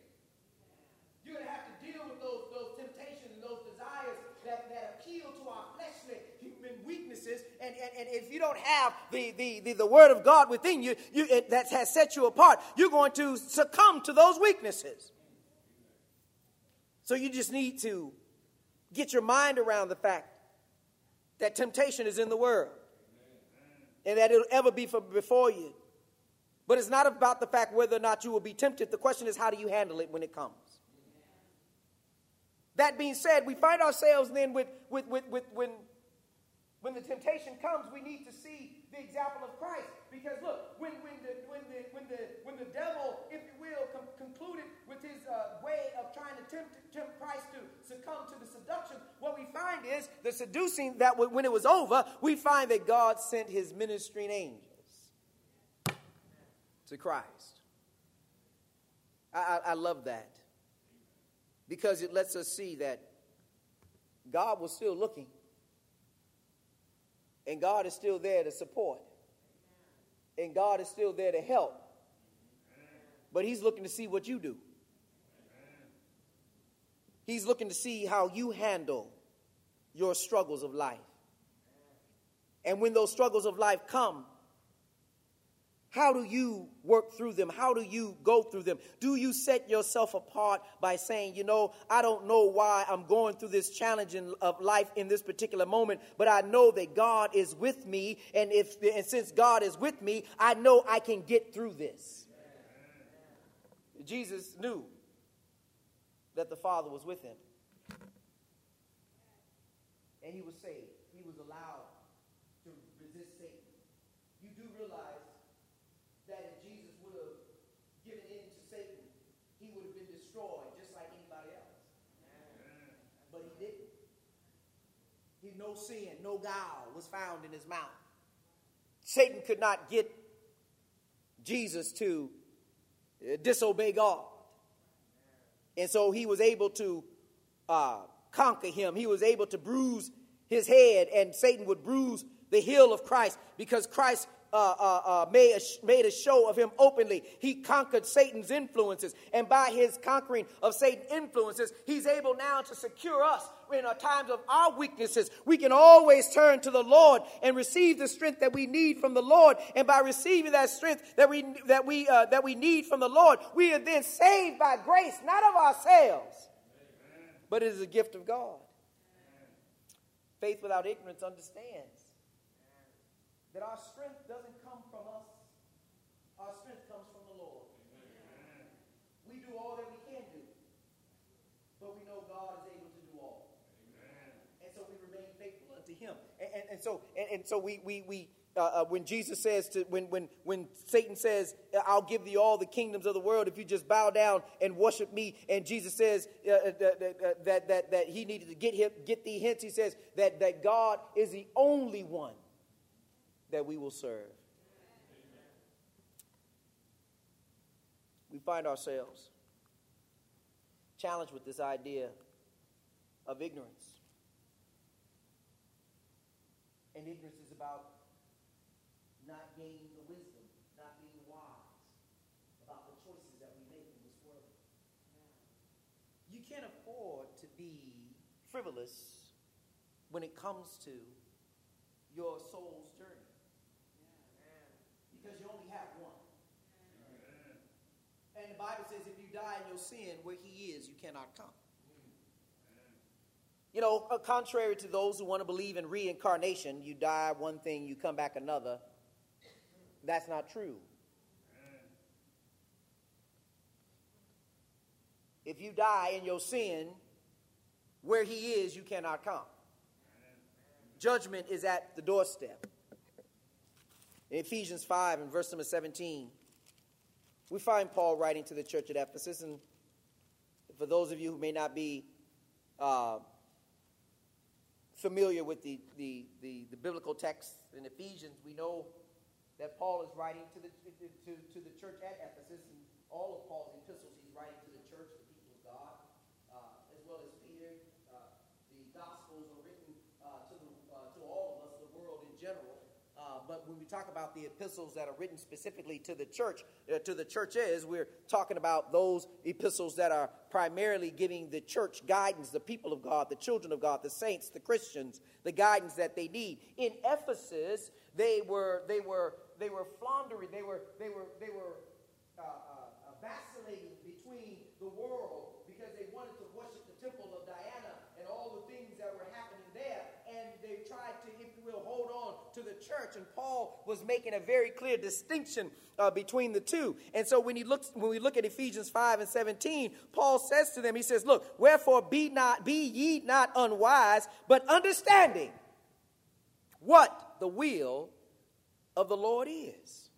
You're going to have to deal with those, those temptations and those desires that, that appeal to our fleshly human weaknesses. And, if you don't have the, the, the, the word of God within you, you it, that has set you apart, you're going to succumb to those weaknesses. So you just need to get your mind around the fact that temptation is in the world and that it'll ever be for, before you. But it's not about the fact whether or not you will be tempted. The question is, how do you handle it when it comes? That being said, we find ourselves then with, with, with, with when, when the temptation comes, we need to see the example of Christ. Because look, when, when, the, when, the, when, the, when the devil, if you will, com- concluded with his uh, way of trying to tempt, tempt Christ to succumb to the seduction, what we find is the seducing that when it was over, we find that God sent his ministering angels to Christ. I, I, I love that because it lets us see that God was still looking and God is still there to support. And God is still there to help. But He's looking to see what you do. He's looking to see how you handle your struggles of life. And when those struggles of life come, how do you work through them? How do you go through them? Do you set yourself apart by saying, you know, I don't know why I'm going through this challenge in, of life in this particular moment, but I know that God is with me, and if and since God is with me, I know I can get through this. Jesus knew that the Father was with him, and he was saved. He was allowed to resist Satan. You do realize no sin, no guile was found in his mouth. Satan could not get Jesus to uh, disobey God. And so he was able to uh, conquer him. He was able to bruise his head, and Satan would bruise the heel of Christ because Christ uh, uh, uh, made, a, made a show of him openly. He conquered Satan's influences. And by his conquering of Satan's influences, he's able now to secure us in our times of our weaknesses. We can always turn to the Lord and receive the strength that we need from the Lord. And by receiving that strength that we, that we, uh, that we need from the Lord, we are then saved by grace, not of ourselves, but it is a gift of God. Faith without ignorance understands that our strength doesn't come from us, our strength comes from the Lord. Amen. We do all that we can do, but we know God is able to do all. Amen. And so we remain faithful unto Him. And, and, and so, and, and so we, we, we, uh, uh, when Jesus says to, when, when, when Satan says, I'll give thee all the kingdoms of the world if you just bow down and worship me. And Jesus says uh, uh, that, that, that, that he needed to get, him, get thee hence. He says that, that God is the only one that we will serve. We find ourselves challenged with this idea of ignorance. And ignorance is about not gaining the wisdom, not being wise about the choices that we make in this world. You can't afford to be frivolous when it comes to your soul's journey. Because you only have one. And the Bible says if you die in your sin, where he is, you cannot come. You know, uh, contrary to those who want to believe in reincarnation, you die one thing, you come back another. That's not true. If you die in your sin, where he is, you cannot come. Judgment is at the doorstep. In Ephesians 5 and verse number 17, we find Paul writing to the church at Ephesus. And for those of you who may not be uh, familiar with the, the, the, the biblical text in Ephesians, we know that Paul is writing to the, to, to the church at Ephesus, and all of Paul's epistles he's writing to the church, the people of God, uh, as well as Peter. Uh, the Gospels are written uh, to, the, uh, to all of us, the world in general. Uh, but when we talk about the epistles that are written specifically to the church, uh, to the churches, we're talking about those epistles that are primarily giving the church guidance, the people of God, the children of God, the saints, the Christians, the guidance that they need. In Ephesus, they were they were they were floundering, they were, they were, they were uh, uh, vacillating between the world because they wanted to worship the temple of Diana and all the things that were happening there. And they tried to, if you will, hold on to the church. And Paul was making a very clear distinction uh, between the two. And so when, he looks, when we look at Ephesians 5 and 17, Paul says to them, he says, Look, wherefore be, not, be ye not unwise, but understanding what the will of the Lord is.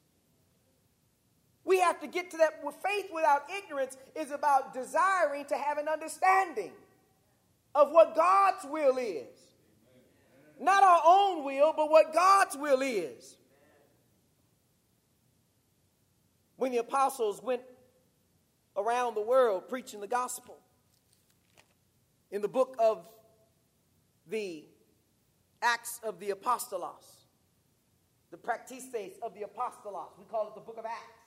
We have to get to that. Faith without ignorance is about desiring to have an understanding of what God's will is. Not our own will, but what God's will is. When the apostles went around the world preaching the gospel, in the book of the Acts of the Apostolos, the practices of the apostolos. We call it the book of Acts.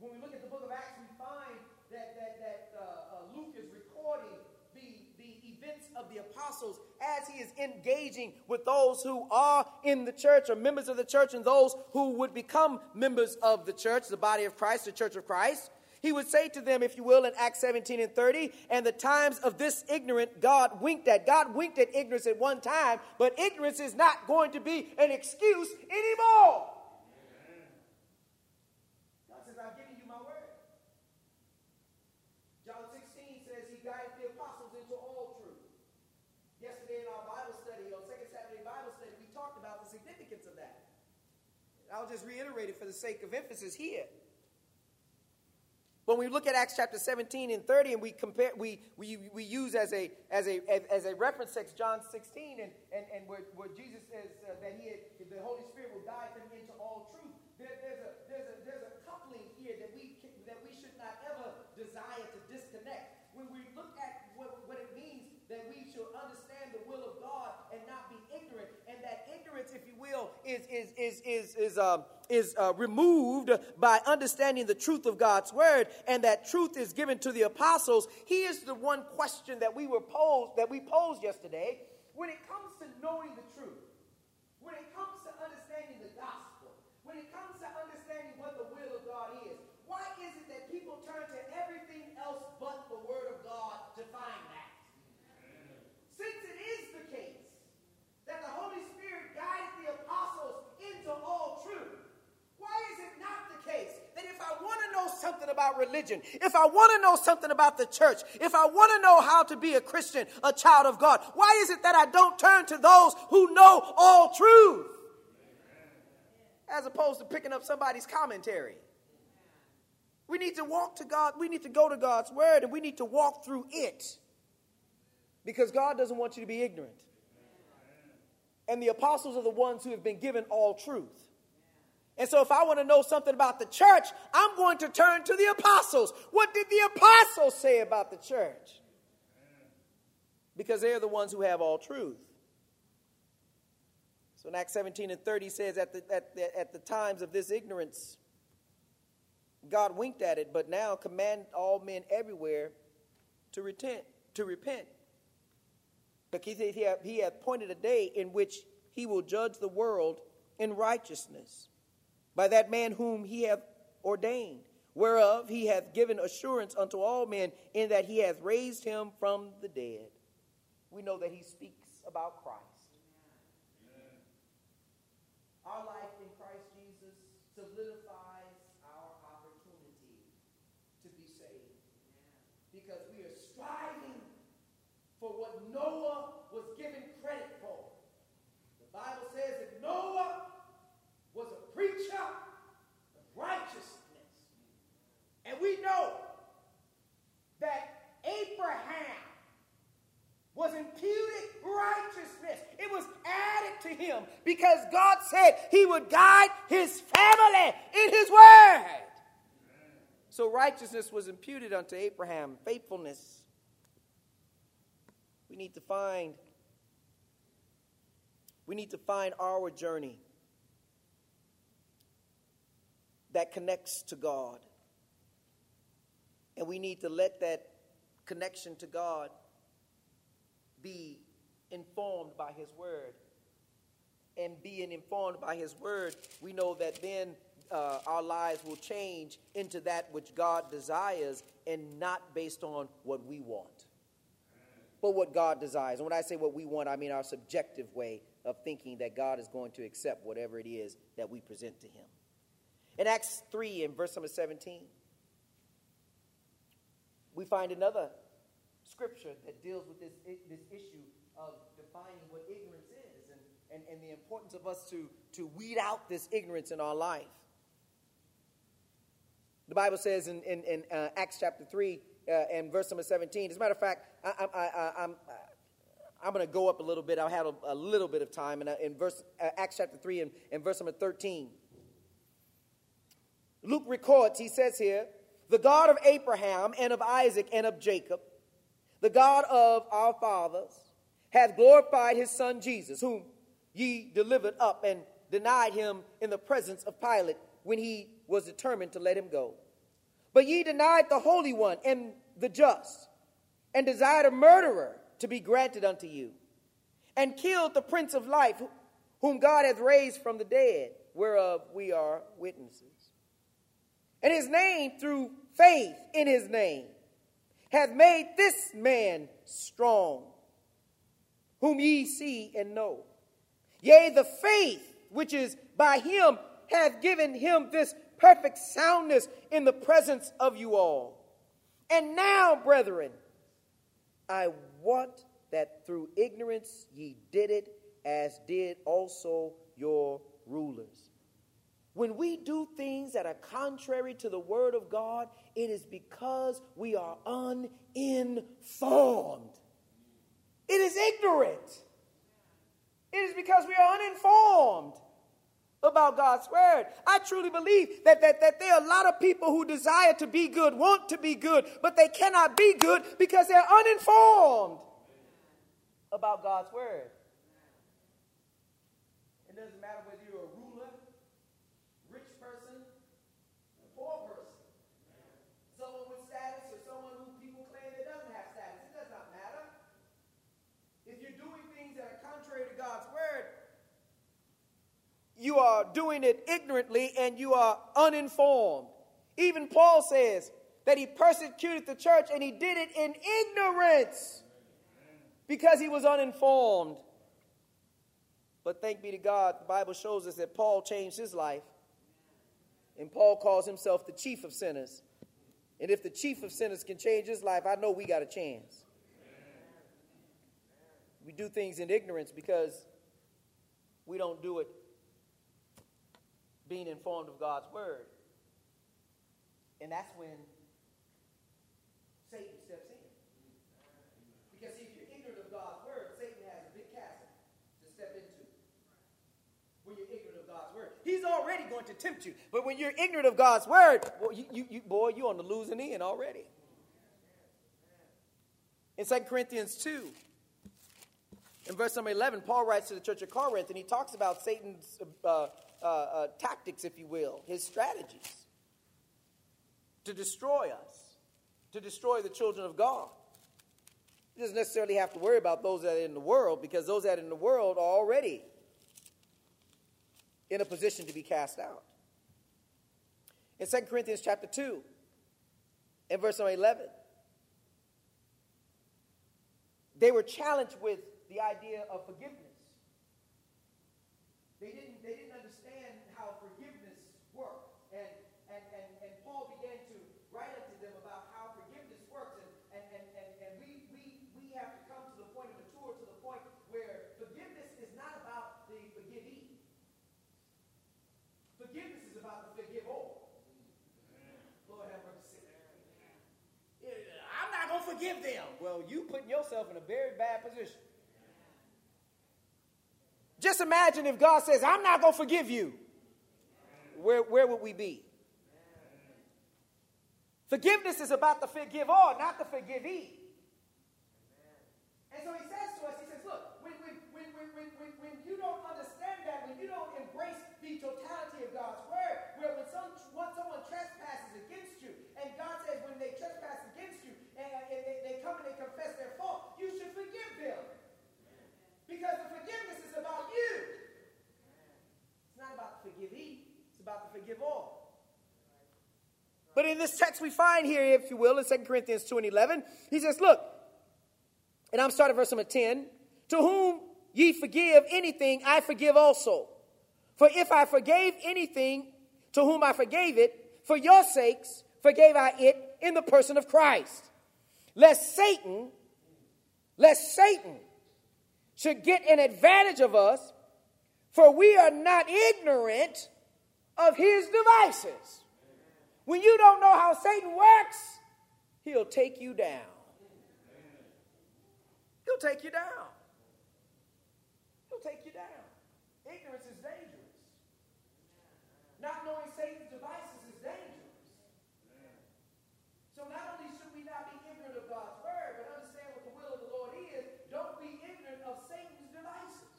When we look at the book of Acts, we find that, that, that uh, uh, Luke is recording the, the events of the apostles as he is engaging with those who are in the church or members of the church and those who would become members of the church, the body of Christ, the church of Christ. He would say to them, if you will, in Acts 17 and 30, and the times of this ignorant God winked at. God winked at ignorance at one time, but ignorance is not going to be an excuse anymore. God says, I've given you my word. John 16 says he guided the apostles into all truth. Yesterday in our Bible study, on Second Saturday Bible study, we talked about the significance of that. I'll just reiterate it for the sake of emphasis here. When we look at Acts chapter 17 and 30 and we compare, we, we, we use as a, as a, as a reference text John 16 and, and, and where, where Jesus says uh, that he had, the Holy Spirit will guide them into all truth. There, there's, a, there's, a, there's a coupling here that we, that we should not ever desire to disconnect. When we look at what, what it means that we should understand the will of God and not be ignorant, and that ignorance, if you will, is, is, is, is, is um, is uh, removed by understanding the truth of God's word, and that truth is given to the apostles. He is the one question that we were posed that we posed yesterday. When it comes to knowing the truth, when it comes to understanding the gospel, when it comes to understanding what the will of God is, why is it that people turn to everything else but the word of God to find that? Since it is the case that the Holy Spirit guides the apostles into all truth, why is it not the case that if I want to know something about religion, if I want to know something about the church, if I want to know how to be a Christian, a child of God, why is it that I don't turn to those who know all truth? As opposed to picking up somebody's commentary. We need to walk to God, we need to go to God's word, and we need to walk through it. Because God doesn't want you to be ignorant. And the apostles are the ones who have been given all truth. And so, if I want to know something about the church, I'm going to turn to the apostles. What did the apostles say about the church? Because they're the ones who have all truth. So, in Acts 17 and 30 says, at the, at the, at the times of this ignorance, God winked at it, but now command all men everywhere to repent. To repent. But he he he hath appointed a day in which he will judge the world in righteousness by that man whom he hath ordained, whereof he hath given assurance unto all men, in that he hath raised him from the dead. We know that he speaks about Christ. Our life in Christ Jesus solidifies our opportunity to be saved. Because we are striving for what Noah was given credit for. The Bible says that Noah was a preacher of righteousness. And we know that Abraham was imputed righteousness. It was added to him because God said he would guide his family in his word. So righteousness was imputed unto Abraham, faithfulness. We need to find we need to find our journey that connects to God. And we need to let that connection to God be informed by His Word. And being informed by His Word, we know that then uh, our lives will change into that which God desires and not based on what we want, but what God desires. And when I say what we want, I mean our subjective way of thinking that God is going to accept whatever it is that we present to Him. In Acts 3, in verse number 17, we find another scripture that deals with this, this issue of defining what ignorance is and, and, and the importance of us to, to weed out this ignorance in our life. The Bible says in, in, in uh, Acts chapter 3 uh, and verse number 17, as a matter of fact, I, I, I, I'm, I'm going to go up a little bit. I'll have a, a little bit of time. And in verse, uh, Acts chapter 3 and, and verse number 13, Luke records, he says here, the God of Abraham and of Isaac and of Jacob, the God of our fathers, hath glorified his son Jesus, whom ye delivered up and denied him in the presence of Pilate when he was determined to let him go. But ye denied the Holy One and the just, and desired a murderer to be granted unto you, and killed the Prince of Life, whom God hath raised from the dead, whereof we are witnesses. And his name, through faith in his name, hath made this man strong, whom ye see and know. Yea, the faith which is by him hath given him this perfect soundness in the presence of you all. And now, brethren, I want that through ignorance ye did it, as did also your rulers. When we do things that are contrary to the Word of God, it is because we are uninformed. It is ignorant. It is because we are uninformed about God's Word. I truly believe that, that, that there are a lot of people who desire to be good, want to be good, but they cannot be good because they're uninformed about God's Word. It doesn't matter whether you're a ruler you are doing it ignorantly and you are uninformed. Even Paul says that he persecuted the church and he did it in ignorance because he was uninformed. But thank be to God, the Bible shows us that Paul changed his life. And Paul calls himself the chief of sinners. And if the chief of sinners can change his life, I know we got a chance. We do things in ignorance because we don't do it being informed of God's word. And that's when Satan steps in. Because if you're ignorant of God's word, Satan has a big chasm to step into. When you're ignorant of God's word, he's already going to tempt you. But when you're ignorant of God's word, you, you, boy, you're on the losing end already. In 2 Corinthians 2, in verse number 11, Paul writes to the church of Corinth, and he talks about Satan's uh, uh, uh, tactics, if you will, his strategies to destroy us, to destroy the children of God. He doesn't necessarily have to worry about those that are in the world because those that are in the world are already in a position to be cast out. In 2 Corinthians chapter 2, in verse number 11, they were challenged with the idea of forgiveness. They didn't, they didn't understand how forgiveness worked. And, and, and, and Paul began to write unto them about how forgiveness works. And, and, and, and, and we, we, we have to come to the point of mature to the point where forgiveness is not about the forgivee. Forgiveness is about the forgive all. Lord have mercy. I'm not going to forgive you putting yourself in a very bad position. Just imagine if God says, I'm not going to forgive you. Where, where would we be? Forgiveness is about the forgive all, not the forgivee. And so he says to us, he says, look, when, when, when, when, when, when you don't understand that, when you don't embrace the totality of God's word, where when, some, when someone trespasses against you, and God says when they trespass against you, and, and they, they come and they confess their fault, you should forgive them. Because the forgiveness is about you. It's not about the it's about the forgive all. But in this text we find here, if you will, in 2 Corinthians 2 and 11, he says, Look, and I'm starting verse number 10 To whom ye forgive anything, I forgive also. For if I forgave anything to whom I forgave it, for your sakes forgave I it in the person of Christ. Lest Satan, lest Satan should get an advantage of us, for we are not ignorant of his devices. When you don't know how Satan works, he'll take you down. He'll take you down. He'll take you down. Ignorance is dangerous. Not knowing Satan's devices is dangerous. So not only should we not be ignorant of God's word, but understand what the will of the Lord is, don't be ignorant of Satan's devices.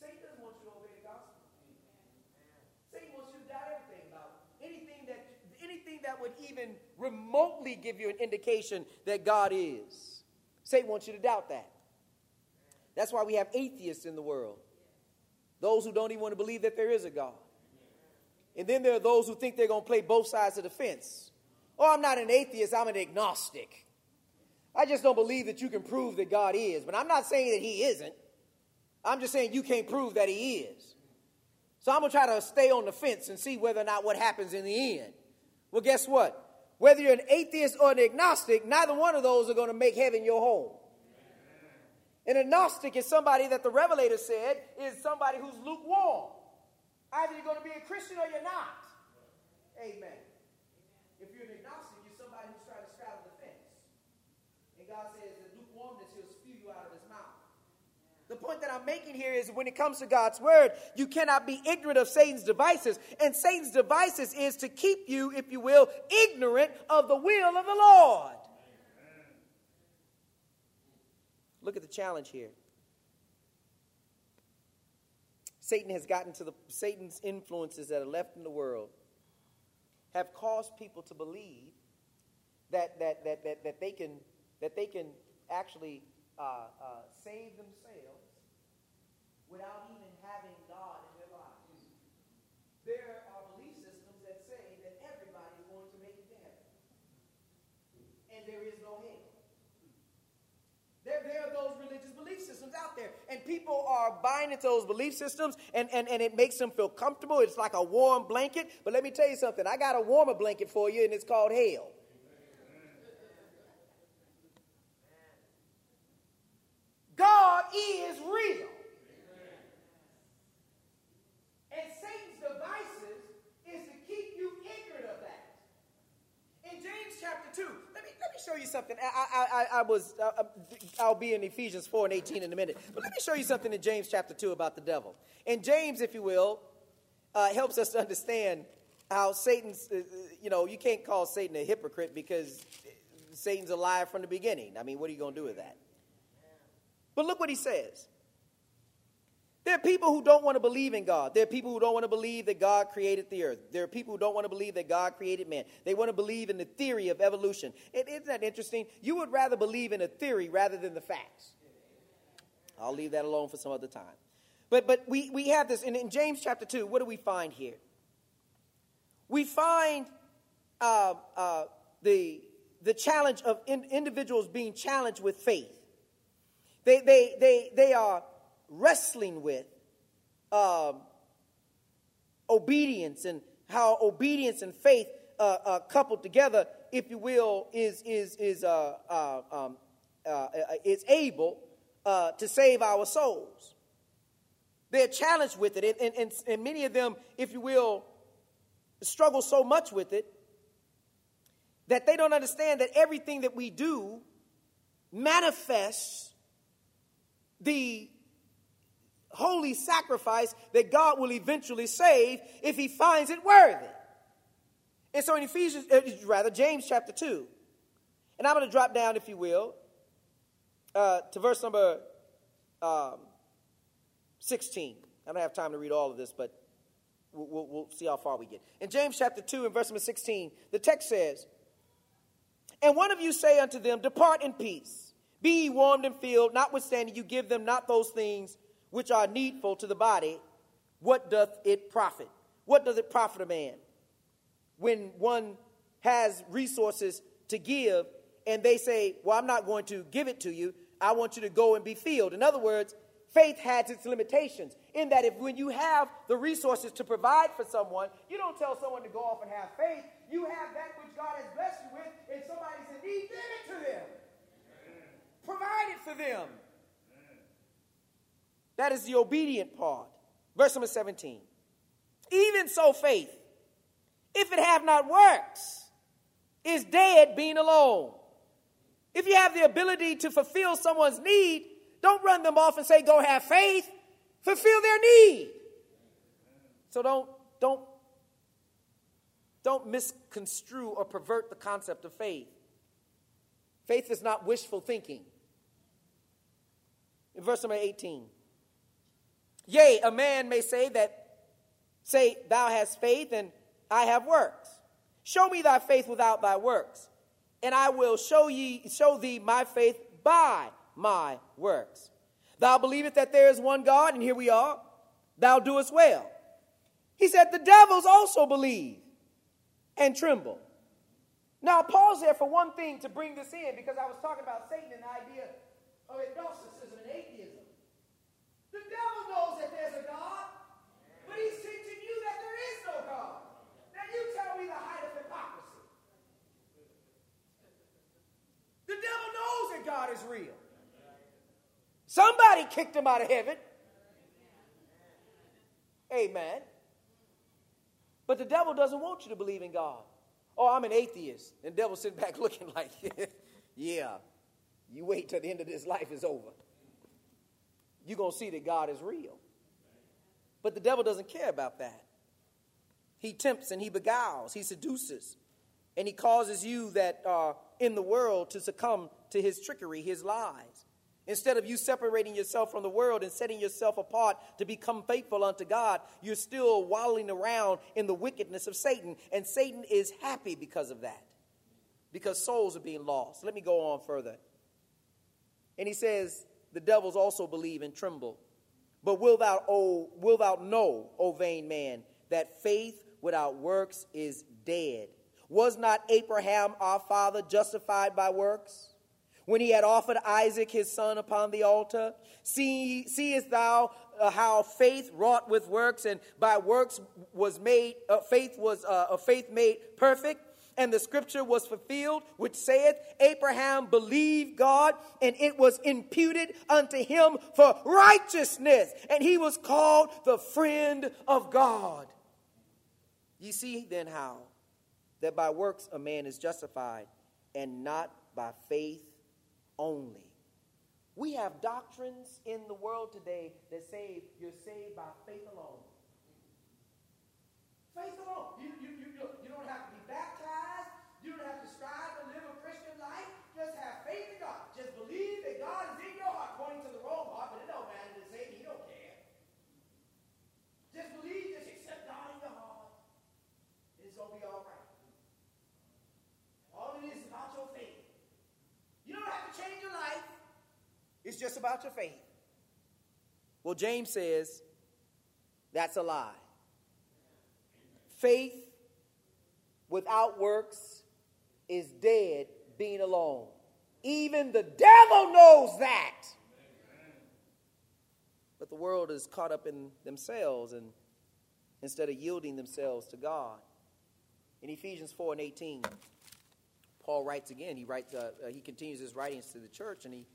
Satan doesn't want you to obey the gospel. Satan wants you to doubt everything about anything that anything would even remotely give you an indication that God is. Satan wants you to doubt that. That's why we have atheists in the world. Those who don't even want to believe that there is a God. And then there are those who think they're going to play both sides of the fence. Oh, I'm not an atheist, I'm an agnostic. I just don't believe that you can prove that God is. But I'm not saying that He isn't. I'm just saying you can't prove that He is. So I'm going to try to stay on the fence and see whether or not what happens in the end. Well, guess what? Whether you're an atheist or an agnostic, neither one of those are going to make heaven your home. An agnostic is somebody that the Revelator said is somebody who's lukewarm. Either you're going to be a Christian or you're not. Amen. If you're an agnostic, you're somebody who's trying to straddle the fence. And God says that lukewarmness, he'll spew you out of his mouth. The point that I'm making here is when it comes to God's word, you cannot be ignorant of Satan's devices. And Satan's devices is to keep you, if you will, ignorant of the will of the Lord. Look at the challenge here. Satan has gotten to the Satan's influences that are left in the world have caused people to believe that that that that, that they can that they can actually uh, uh, save themselves without even having God in their lives. There are belief systems that say that everybody is going to make it to heaven, and there is no hell. There, there are those religious belief systems out there. and people are buying into those belief systems, and, and, and it makes them feel comfortable. It's like a warm blanket. But let me tell you something I got a warmer blanket for you, and it's called hell. God is real. And Satan's devices is to keep you ignorant of that. In James chapter 2, let me, let me show you something. I, I, I, I was, uh, I'll be in Ephesians 4 and 18 in a minute. But let me show you something in James chapter 2 about the devil. And James, if you will, uh, helps us to understand how Satan's, uh, you know, you can't call Satan a hypocrite because Satan's a liar from the beginning. I mean, what are you going to do with that? But look what he says. There are people who don't want to believe in God. There are people who don't want to believe that God created the earth. There are people who don't want to believe that God created man. They want to believe in the theory of evolution. is isn't that interesting? You would rather believe in a theory rather than the facts. I'll leave that alone for some other time. But, but we, we have this, in, in James chapter 2, what do we find here? We find uh, uh, the, the challenge of in, individuals being challenged with faith. They, they, they, they are wrestling with um, obedience and how obedience and faith uh, uh, coupled together, if you will, is, is, is, uh, uh um, uh, uh, is able to save our souls. They're challenged with it, and, and, and many of them, if you will, struggle so much with it that they don't understand that everything that we do manifests the holy sacrifice that God will eventually save if he finds it worthy. And so in Ephesians, uh, rather, James chapter 2, and I'm going to drop down, if you will, uh, to verse number um, 16. I don't have time to read all of this, but we'll, we'll, we'll see how far we get. In James chapter 2 and verse number 16, the text says, And one of you say unto them, Depart in peace be ye warmed and filled, notwithstanding you give them not those things which are needful to the body. What doth it profit? What does it profit a man when one has resources to give and they say, Well, I'm not going to give it to you. I want you to go and be filled. In other words, faith has its limitations in that if when you have the resources to provide for someone, you don't tell someone to go off and have faith. You have that which God has blessed you with, and somebody's in need, give it to them provided for them. That is the obedient part. Verse number 17. Even so, faith, if it have not works, is dead being alone. If you have the ability to fulfill someone's need, don't run them off and say, go have faith. Fulfill their need. So don't, don't, don't misconstrue or pervert the concept of faith. Faith is not wishful thinking. In verse number 18. Yea, a man may say that, say, thou hast faith and I have works. Show me thy faith without thy works, and I will show ye show thee my faith by my works. Thou believest that there is one God, and here we are. Thou doest well. He said, The devils also believe and tremble. Now, pause there for one thing to bring this in because I was talking about Satan and the idea of agnosticism and atheism. The devil knows that there's a God, but he's teaching you that there is no God. Now you tell me the height of hypocrisy. The devil knows that God is real. Somebody kicked him out of heaven. Amen. But the devil doesn't want you to believe in God. Oh, I'm an atheist. And the devil sitting back looking like, yeah, you wait till the end of this life is over. You're going to see that God is real. But the devil doesn't care about that. He tempts and he beguiles, he seduces, and he causes you that are in the world to succumb to his trickery, his lies. Instead of you separating yourself from the world and setting yourself apart to become faithful unto God, you're still wallowing around in the wickedness of Satan. And Satan is happy because of that, because souls are being lost. Let me go on further. And he says, The devils also believe and tremble. But wilt thou, o, wilt thou know, O vain man, that faith without works is dead? Was not Abraham our father justified by works? when he had offered Isaac his son upon the altar? See, seest thou uh, how faith wrought with works, and by works was made uh, faith was uh, faith made perfect? And the scripture was fulfilled, which saith, Abraham believed God, and it was imputed unto him for righteousness, and he was called the friend of God. You see then how that by works a man is justified, and not by faith only. We have doctrines in the world today that say you're saved by faith alone. Faith alone. You, you, you, you don't have to be baptized. You don't have to strive to live a Christian life. Just have faith in God. Just believe that God is in your heart, pointing to the wrong heart, but it don't matter to say He don't care. Just believe, just accept God in your heart. It's going to be all right. All it is about your faith. You don't have to change your life. It's just about your faith. Well, James says that's a lie. Faith without works is dead being alone. Even the devil knows that. But the world is caught up in themselves and instead of yielding themselves to God. In Ephesians 4 and 18, Paul writes again. He writes. Uh, uh, he continues his writings to the church, and he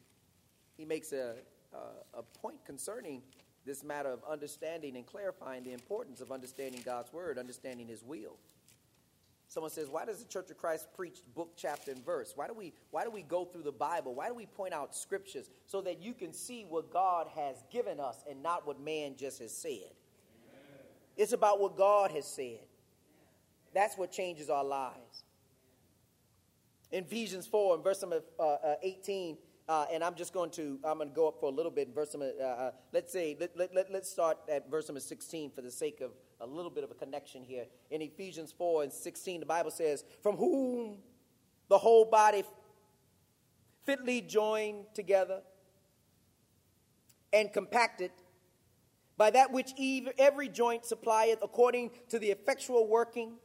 he makes a, a, a point concerning this matter of understanding and clarifying the importance of understanding God's word, understanding his will. Someone says, why does the Church of Christ preach book, chapter, and verse? Why do we why do we go through the Bible? Why do we point out scriptures so that you can see what God has given us and not what man just has said? Amen. It's about what God has said. That's what changes our lives. In Ephesians 4 and verse number uh, uh, 18, uh, and I'm just going to I'm going to go up for a little bit. Verse number, uh, uh, let's say let, let, let, let's start at verse number 16 for the sake of a little bit of a connection here. In Ephesians 4 and 16, the Bible says, "From whom the whole body fitly joined together and compacted by that which every joint supplieth according to the effectual working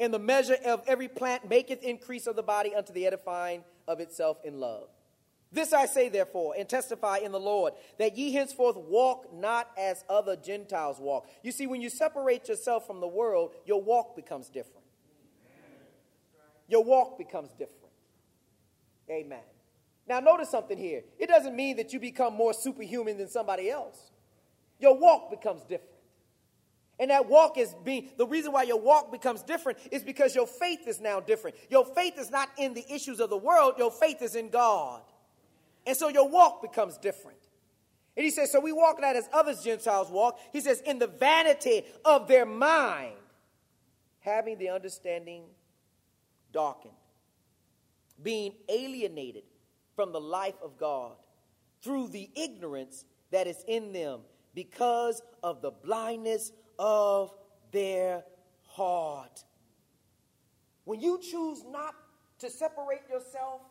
and the measure of every plant maketh increase of the body unto the edifying of itself in love." This I say, therefore, and testify in the Lord, that ye henceforth walk not as other Gentiles walk. You see, when you separate yourself from the world, your walk becomes different. Your walk becomes different. Amen. Now, notice something here. It doesn't mean that you become more superhuman than somebody else. Your walk becomes different. And that walk is being, the reason why your walk becomes different is because your faith is now different. Your faith is not in the issues of the world, your faith is in God. And so your walk becomes different. And he says, So we walk not as others Gentiles walk. He says, In the vanity of their mind, having the understanding darkened, being alienated from the life of God through the ignorance that is in them because of the blindness of their heart. When you choose not to separate yourself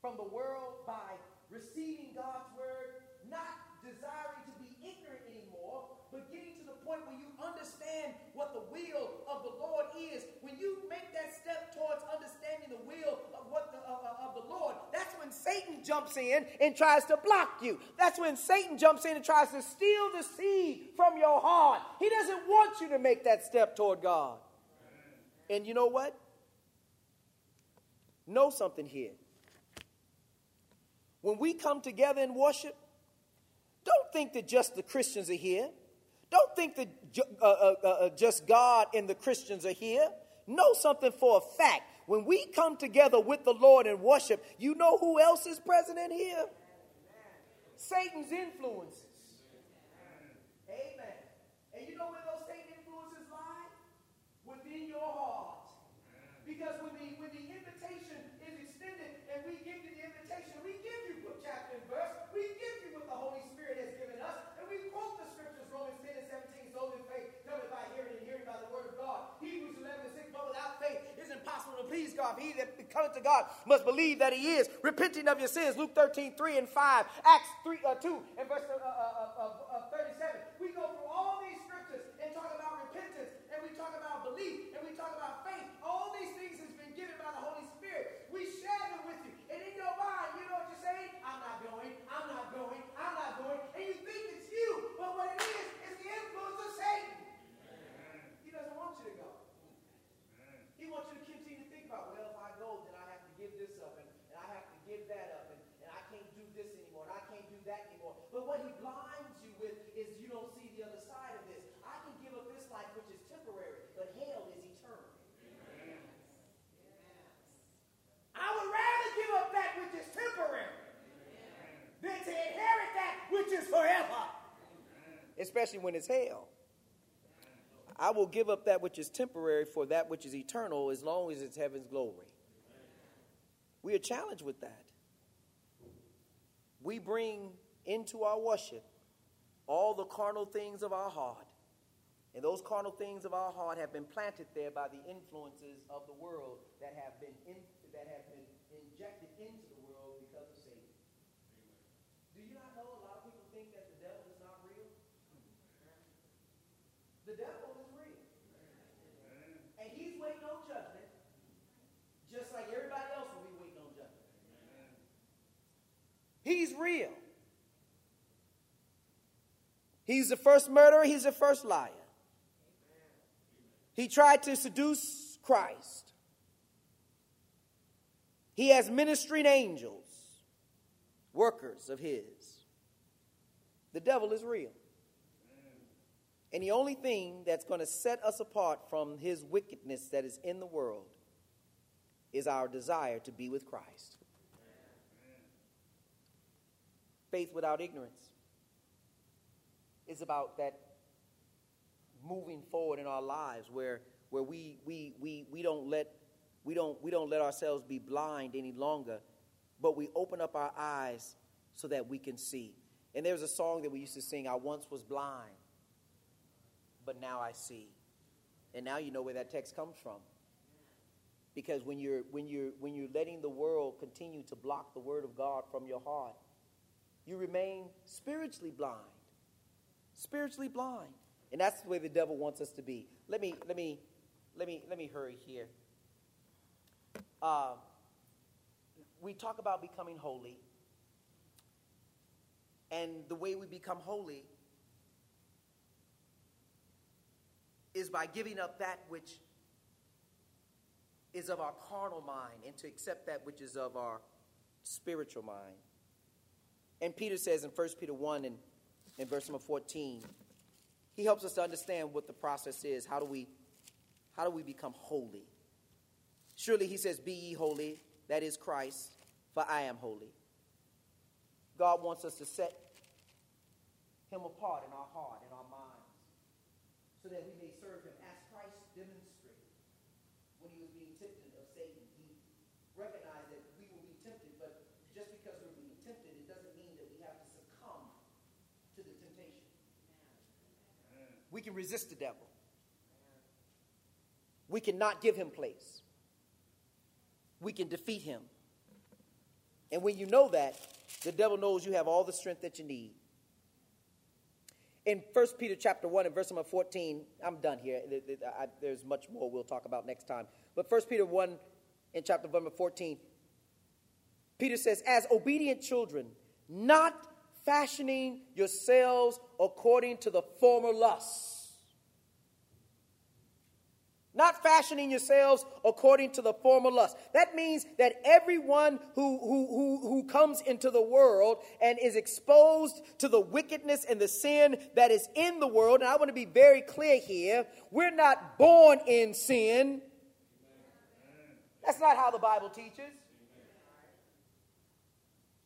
from the world by receiving God's word, not desiring to be ignorant anymore, but getting to the point where you understand what the will of the Lord is. When you make that step towards understanding the will of what the, uh, of the Lord, that's when Satan jumps in and tries to block you. That's when Satan jumps in and tries to steal the seed from your heart. He doesn't want you to make that step toward God. And you know what? Know something here. When we come together and worship, don't think that just the Christians are here. Don't think that uh, uh, uh, uh, just God and the Christians are here. Know something for a fact. When we come together with the Lord and worship, you know who else is present in here? Satan's influences. Amen. And you know where those Satan influences lie? Within your heart. Because when the, when the invitation is extended and we give you the invitation, we give you book, chapter, and verse. We give you what the Holy Spirit has given us. And we quote the scriptures, Romans 10 and 17, so in faith, coming by hearing and hearing by the word of God. Hebrews 11 and 6, but without faith it's God. He that cometh to God must believe that he is. Repenting of your sins, Luke 13, 3 and 5, Acts 3, uh, 2 and verse uh, uh, uh 37. We go through all these scriptures and talk about repentance, and we talk about belief, and we talk about faith. All these things has been given by the Holy Spirit. We share them with you. And in your mind, especially when it's hell. I will give up that which is temporary for that which is eternal as long as it's heaven's glory. We are challenged with that. We bring into our worship all the carnal things of our heart. And those carnal things of our heart have been planted there by the influences of the world that have been, in, that have been injected into the world because of Satan. Do you not know a lot of people think that the devil is not real? The devil is real. And he's waiting on judgment, just like everybody else will be waiting on judgment. He's real. He's the first murderer, he's the first liar. He tried to seduce Christ. He has ministering angels, workers of his. The devil is real. And the only thing that's going to set us apart from his wickedness that is in the world is our desire to be with Christ. Faith without ignorance is about that moving forward in our lives where, where we, we, we, we, don't let, we, don't, we don't let ourselves be blind any longer, but we open up our eyes so that we can see. And there's a song that we used to sing I once was blind, but now I see. And now you know where that text comes from. Because when you're, when, you're, when you're letting the world continue to block the word of God from your heart, you remain spiritually blind. Spiritually blind. And that's the way the devil wants us to be. Let me, let me, let me, let me hurry here. Uh, we talk about becoming holy. And the way we become holy is by giving up that which is of our carnal mind and to accept that which is of our spiritual mind. And Peter says in 1 Peter 1 and in verse number 14, he helps us to understand what the process is. How do we, how do we become holy? Surely he says, Be ye holy, that is Christ, for I am holy. God wants us to set him apart in our heart, in our so that we may serve him as Christ demonstrated when he was being tempted of Satan. He recognized that we will be tempted, but just because we're being tempted, it doesn't mean that we have to succumb to the temptation. We can resist the devil. We cannot give him place. We can defeat him. And when you know that, the devil knows you have all the strength that you need. In 1 Peter chapter 1 and verse number 14, I'm done here. There's much more we'll talk about next time. But 1 Peter 1 in chapter number 14, Peter says, As obedient children, not fashioning yourselves according to the former lusts not fashioning yourselves according to the former lust. That means that everyone who, who, who, who comes into the world and is exposed to the wickedness and the sin that is in the world, and I want to be very clear here, we're not born in sin. That's not how the Bible teaches.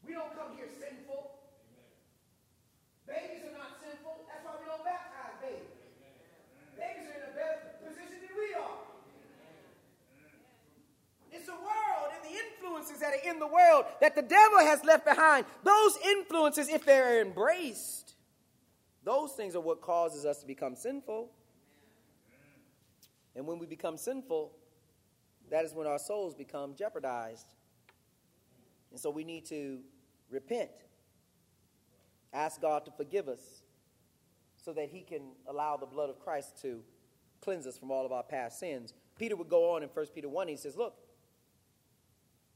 We don't come here sinful. Babies are not sinful. That's why we don't baptize babies. Babies are in a better position than we are. It's the world and the influences that are in the world that the devil has left behind. Those influences, if they're embraced, those things are what causes us to become sinful. And when we become sinful, that is when our souls become jeopardized. And so we need to repent, ask God to forgive us so that He can allow the blood of Christ to cleanse us from all of our past sins. Peter would go on in 1 Peter 1, he says, Look,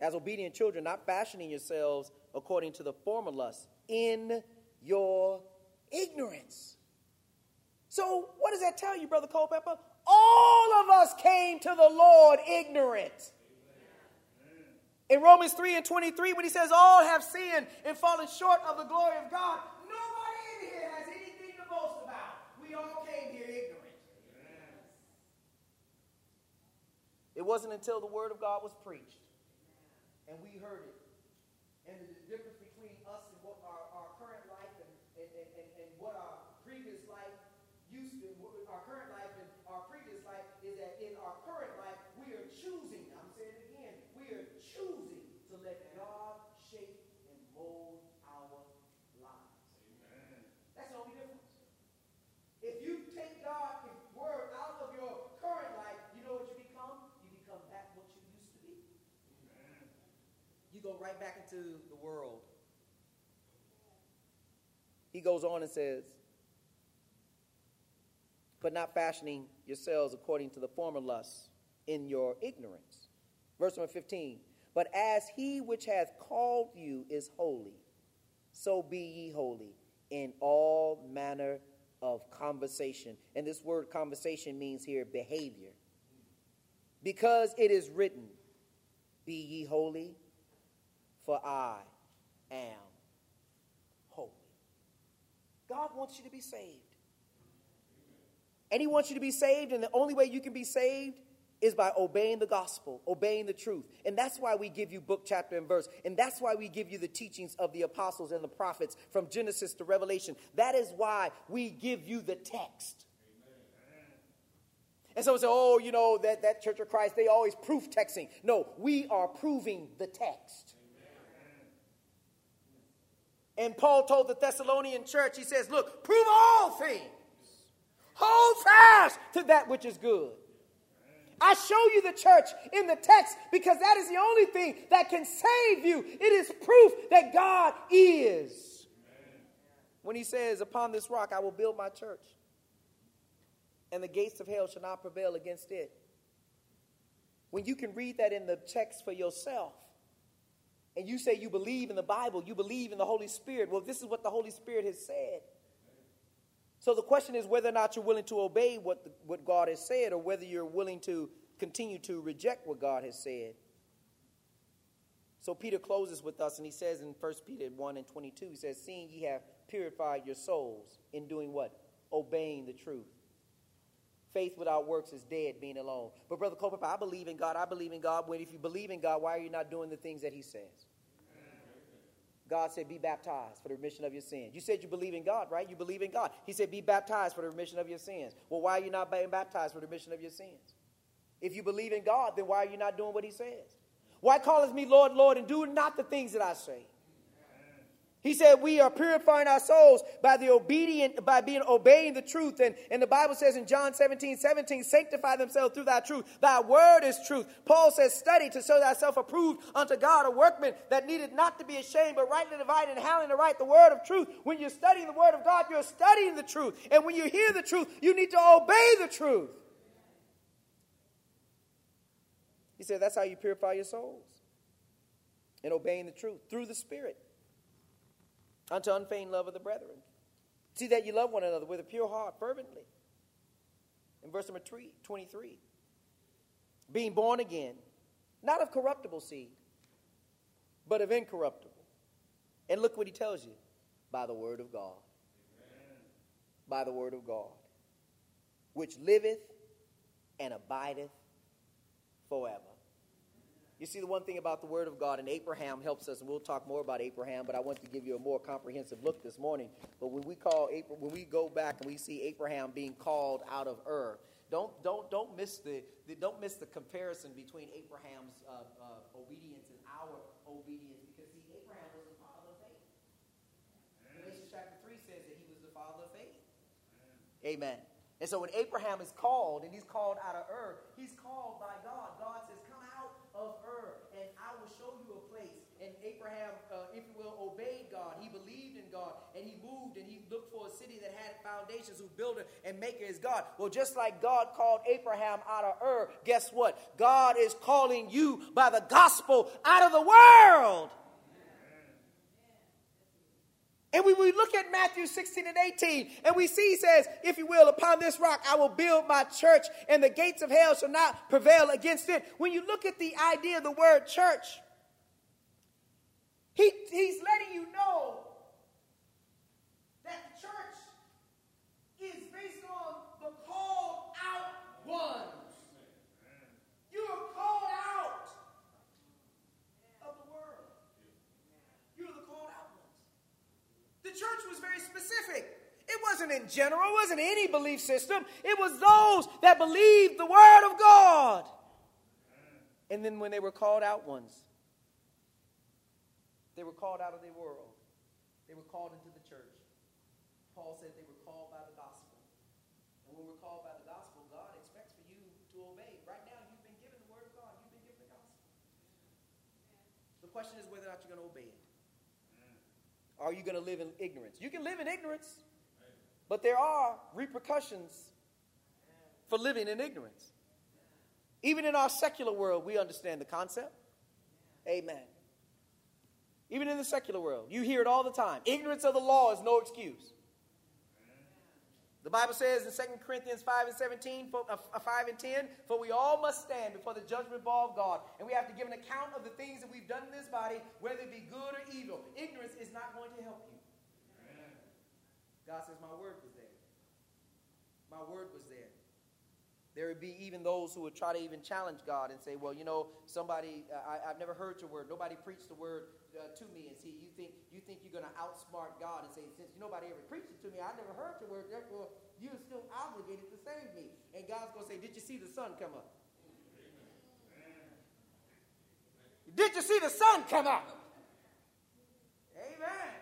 as obedient children, not fashioning yourselves according to the former lusts, in your ignorance. So, what does that tell you, Brother Culpepper? All of us came to the Lord ignorant. In Romans 3 and 23, when he says, All have sinned and fallen short of the glory of God, nobody in here has anything to boast about. We all came here ignorant. It wasn't until the Word of God was preached and we heard it. And the difference between us and what our, our current life and, and, and, and what our previous life you go right back into the world. He goes on and says, but not fashioning yourselves according to the former lusts in your ignorance. Verse number 15. But as he which hath called you is holy, so be ye holy in all manner of conversation. And this word conversation means here behavior. Because it is written, Be ye holy, for I am holy. God wants you to be saved. And He wants you to be saved, and the only way you can be saved is by obeying the gospel, obeying the truth. And that's why we give you book, chapter, and verse. And that's why we give you the teachings of the apostles and the prophets from Genesis to Revelation. That is why we give you the text. And so we say, oh, you know, that, that Church of Christ, they always proof texting. No, we are proving the text. And Paul told the Thessalonian church, he says, look, prove all things. Hold fast to that which is good. I show you the church in the text because that is the only thing that can save you. It is proof that God is. When he says, Upon this rock I will build my church, and the gates of hell shall not prevail against it. When you can read that in the text for yourself, and you say you believe in the Bible, you believe in the Holy Spirit, well, this is what the Holy Spirit has said. So the question is whether or not you're willing to obey what, the, what God has said or whether you're willing to continue to reject what God has said. So Peter closes with us and he says in 1 Peter 1 and 22, he says, Seeing ye have purified your souls in doing what? Obeying the truth. Faith without works is dead, being alone. But Brother Culpepper, I believe in God. I believe in God. When if you believe in God, why are you not doing the things that he says? God said, Be baptized for the remission of your sins. You said you believe in God, right? You believe in God. He said, Be baptized for the remission of your sins. Well, why are you not being baptized for the remission of your sins? If you believe in God, then why are you not doing what He says? Why calleth me Lord, Lord, and do not the things that I say? He said we are purifying our souls by the obedient, by being obeying the truth. And, and the Bible says in John 17, 17, sanctify themselves through thy truth. Thy word is truth. Paul says, study to show thyself approved unto God, a workman that needed not to be ashamed, but rightly dividing and handling to write the word of truth. When you're studying the word of God, you're studying the truth. And when you hear the truth, you need to obey the truth. He said that's how you purify your souls. In obeying the truth through the Spirit unto unfeigned love of the brethren. See that you love one another with a pure heart, fervently. In verse number three, 23, being born again, not of corruptible seed, but of incorruptible. And look what he tells you by the word of God. Amen. By the word of God, which liveth and abideth forever. You see, the one thing about the Word of God, and Abraham helps us, and we'll talk more about Abraham, but I want to give you a more comprehensive look this morning. But when we call when we go back and we see Abraham being called out of Ur, don't don't don't miss the, the don't miss the comparison between Abraham's uh, uh, obedience and our obedience, because see, Abraham was the father of faith. Galatians chapter three says that he was the father of faith. Amen. And so when Abraham is called, and he's called out of Ur, he's called by God. God says, of Ur, and I will show you a place. And Abraham, uh, if you will, obeyed God. He believed in God, and he moved and he looked for a city that had foundations, whose builder and maker is God. Well, just like God called Abraham out of Ur, guess what? God is calling you by the gospel out of the world. And we, we look at Matthew 16 and 18, and we see, he says, If you will, upon this rock I will build my church, and the gates of hell shall not prevail against it. When you look at the idea of the word church, he, he's letting you know that the church is based on the called out one. The world. You're the called out ones. The church was very specific. It wasn't in general, it wasn't any belief system. It was those that believed the word of God. And then when they were called out ones, they were called out of their world. They were called into the church. Paul said they were called by the gospel. And when we're called by the gospel, God expects for you to obey. Right now, you've been given the word of God. You've been given the gospel. The the question is whether or not you're going to obey it. Are you going to live in ignorance? You can live in ignorance, but there are repercussions for living in ignorance. Even in our secular world, we understand the concept. Amen. Even in the secular world, you hear it all the time. Ignorance of the law is no excuse. The Bible says in 2 Corinthians 5 and 17, for, uh, 5 and 10, for we all must stand before the judgment bar of God, and we have to give an account of the things that we've done in this body, whether it be good or evil. Ignorance is not going to help you. Amen. God says, My word was there. My word was there. There would be even those who would try to even challenge God and say, Well, you know, somebody, uh, never heard your word. Nobody preached the word uh, to me and see you think you think you're going to outsmart God and say since nobody ever preached it to me, I never heard your word. Therefore, you're still obligated to save me. And God's going to say, Did you see the sun come up? Did you see the sun come up? Amen.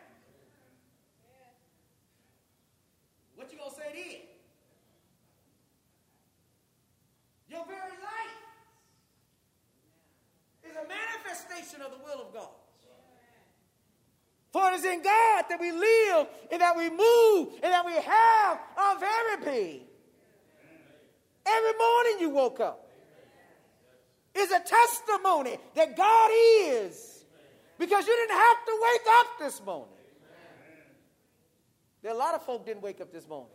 What you gonna say then? Your very life is a manifestation of the will of God. For it is in God that we live and that we move and that we have our very being. Every morning you woke up is a testimony that God is because you didn't have to wake up this morning. There are a lot of folk didn't wake up this morning.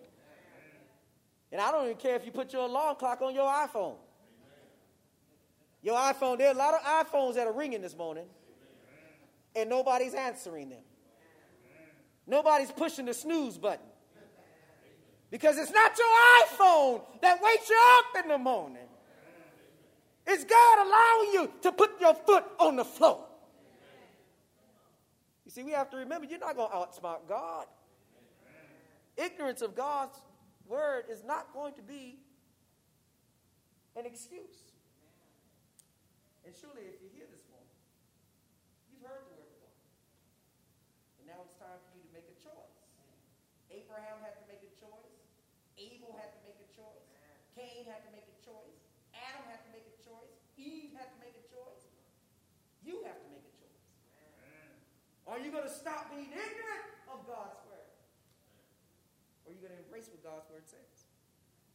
And I don't even care if you put your alarm clock on your iPhone. Your iPhone, there are a lot of iPhones that are ringing this morning and nobody's answering them. Nobody's pushing the snooze button. Because it's not your iPhone that wakes you up in the morning. It's God allowing you to put your foot on the floor. You see, we have to remember you're not going to outsmart God. Ignorance of God's word is not going to be an excuse. And surely, if you hear this morning, you've heard the word of God. And now it's time for you to make a choice. Abraham had to make a choice. Abel had to make a choice. Cain had to make a choice. Adam had to make a choice. Eve had to make a choice. You have to make a choice. Are you going to stop being ignorant of God's word? Or are you going to embrace what God's word says?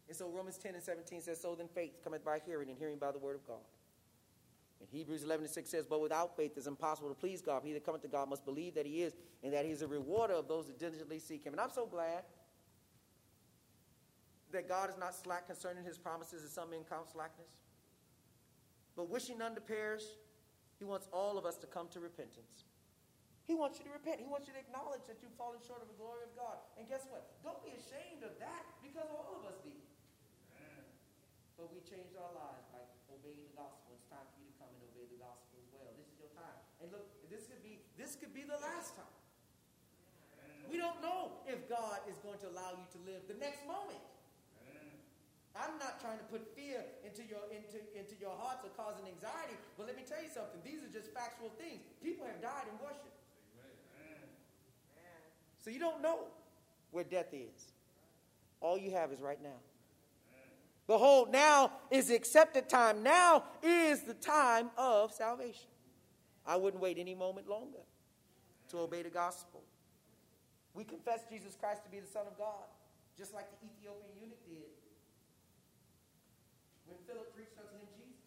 And so Romans 10 and 17 says, So then faith cometh by hearing, and hearing by the word of God. And Hebrews 11 and 6 says, But without faith it is impossible to please God. He that cometh to God must believe that he is, and that he is a rewarder of those that diligently seek him. And I'm so glad that God is not slack concerning his promises, as some men count slackness. But wishing none to perish, he wants all of us to come to repentance. He wants you to repent. He wants you to acknowledge that you've fallen short of the glory of God. And guess what? Don't be ashamed of that because all of us did. But we changed our lives by obeying the gospel. It's time for you to come and obey the gospel as well. This is your time. And look, this could be this could be the last time. We don't know if God is going to allow you to live the next moment. I'm not trying to put fear into your into, into your hearts or causing anxiety, but let me tell you something. These are just factual things. People have died in worship. So you don't know where death is. All you have is right now. Behold, now is the accepted time. Now is the time of salvation. I wouldn't wait any moment longer to obey the gospel. We confess Jesus Christ to be the Son of God, just like the Ethiopian eunuch did. When Philip preached unto him Jesus,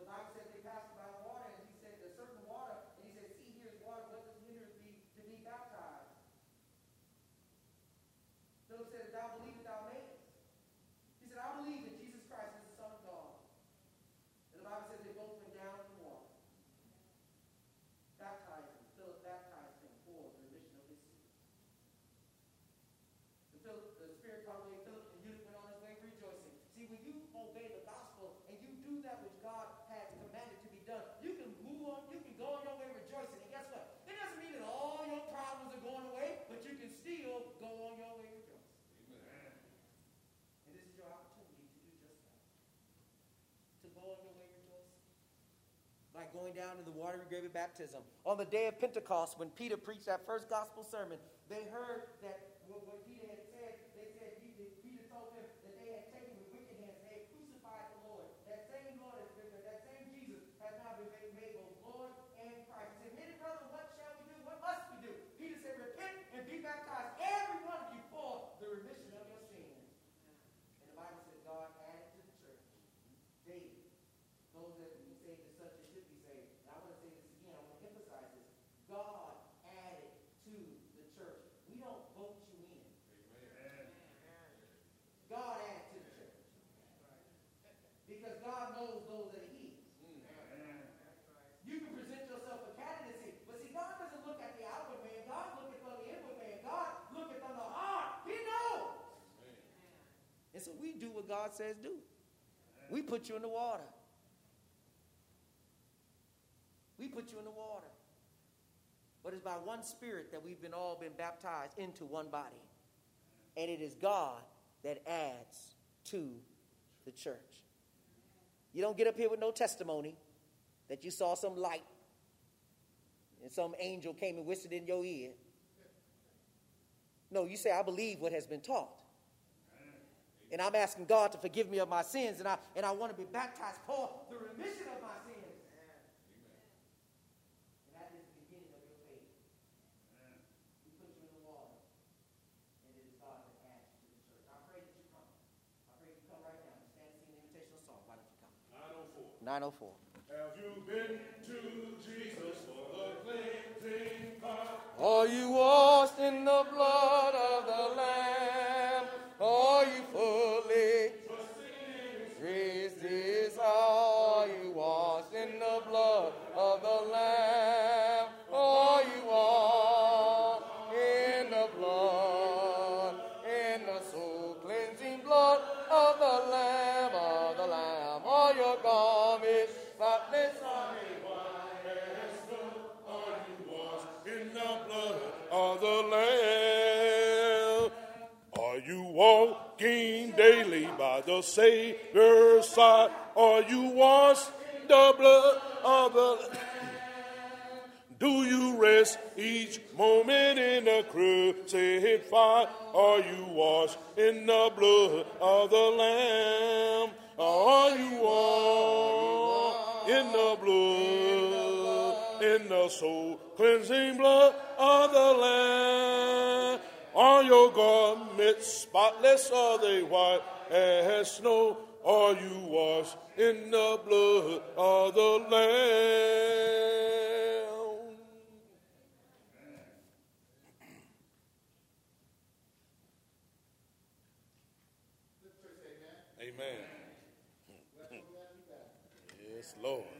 the Bible says they passed by water, and he said, There's certain water, and he said, See, here is water, what does hinder thee to be baptized? Philip said, Thou believest, thou mayest. I believe that Jesus Christ is the Son of God. And the Bible says they both went down in the water. Baptized him. Philip baptized him for the remission of his sins. The, Philip, the Spirit called away Philip, and Eunuch went on his way rejoicing. See, when you obey the gospel and you do that which God has commanded to be done, you can move on, you can go on your way rejoicing. And guess what? It doesn't mean that all your problems are going away, but you can still go on your way going down to the watery grave of baptism. On the day of Pentecost, when Peter preached that first gospel sermon, they heard that Peter had said, they said, Peter told them that they had taken with wicked hands, they had crucified the Lord. That same Lord, that same Jesus has now been made both Lord God says do. We put you in the water. We put you in the water. But it's by one spirit that we've been all been baptized into one body. And it is God that adds to the church. You don't get up here with no testimony that you saw some light and some angel came and whispered in your ear. No, you say, I believe what has been taught. And I'm asking God to forgive me of my sins, and I, and I want to be baptized for the remission of my sins. That is the beginning of your faith. We put you in the water, and it is God that to the church. I pray that you come. I pray you come right now. Stand and sing the invitational song. Why don't you come? 904. 904. Have you been to Jesus for the cleansing? Are you washed in the blood walking daily by the Savior's side? Are you washed in the blood of the Do you rest each moment in the crucified? Are you washed in the blood of the Lamb? Are you washed in the blood, in the soul cleansing blood of the Lamb? Are your garments spotless? Are they white as snow? Are you washed in the blood of the Lamb? Amen. Yes, Lord.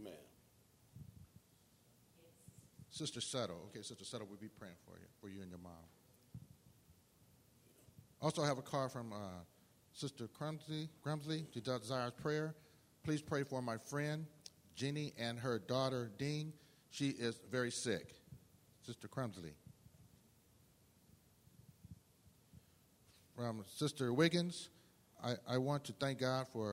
Amen. Sister Settle. Okay, Sister Settle, we'll be praying for you, for you and your mom. Also, I have a card from uh, Sister Crumsley. Crumsley. She desires prayer. Please pray for my friend Jeannie and her daughter Dean. She is very sick. Sister Crumsley. From Sister Wiggins, I, I want to thank God for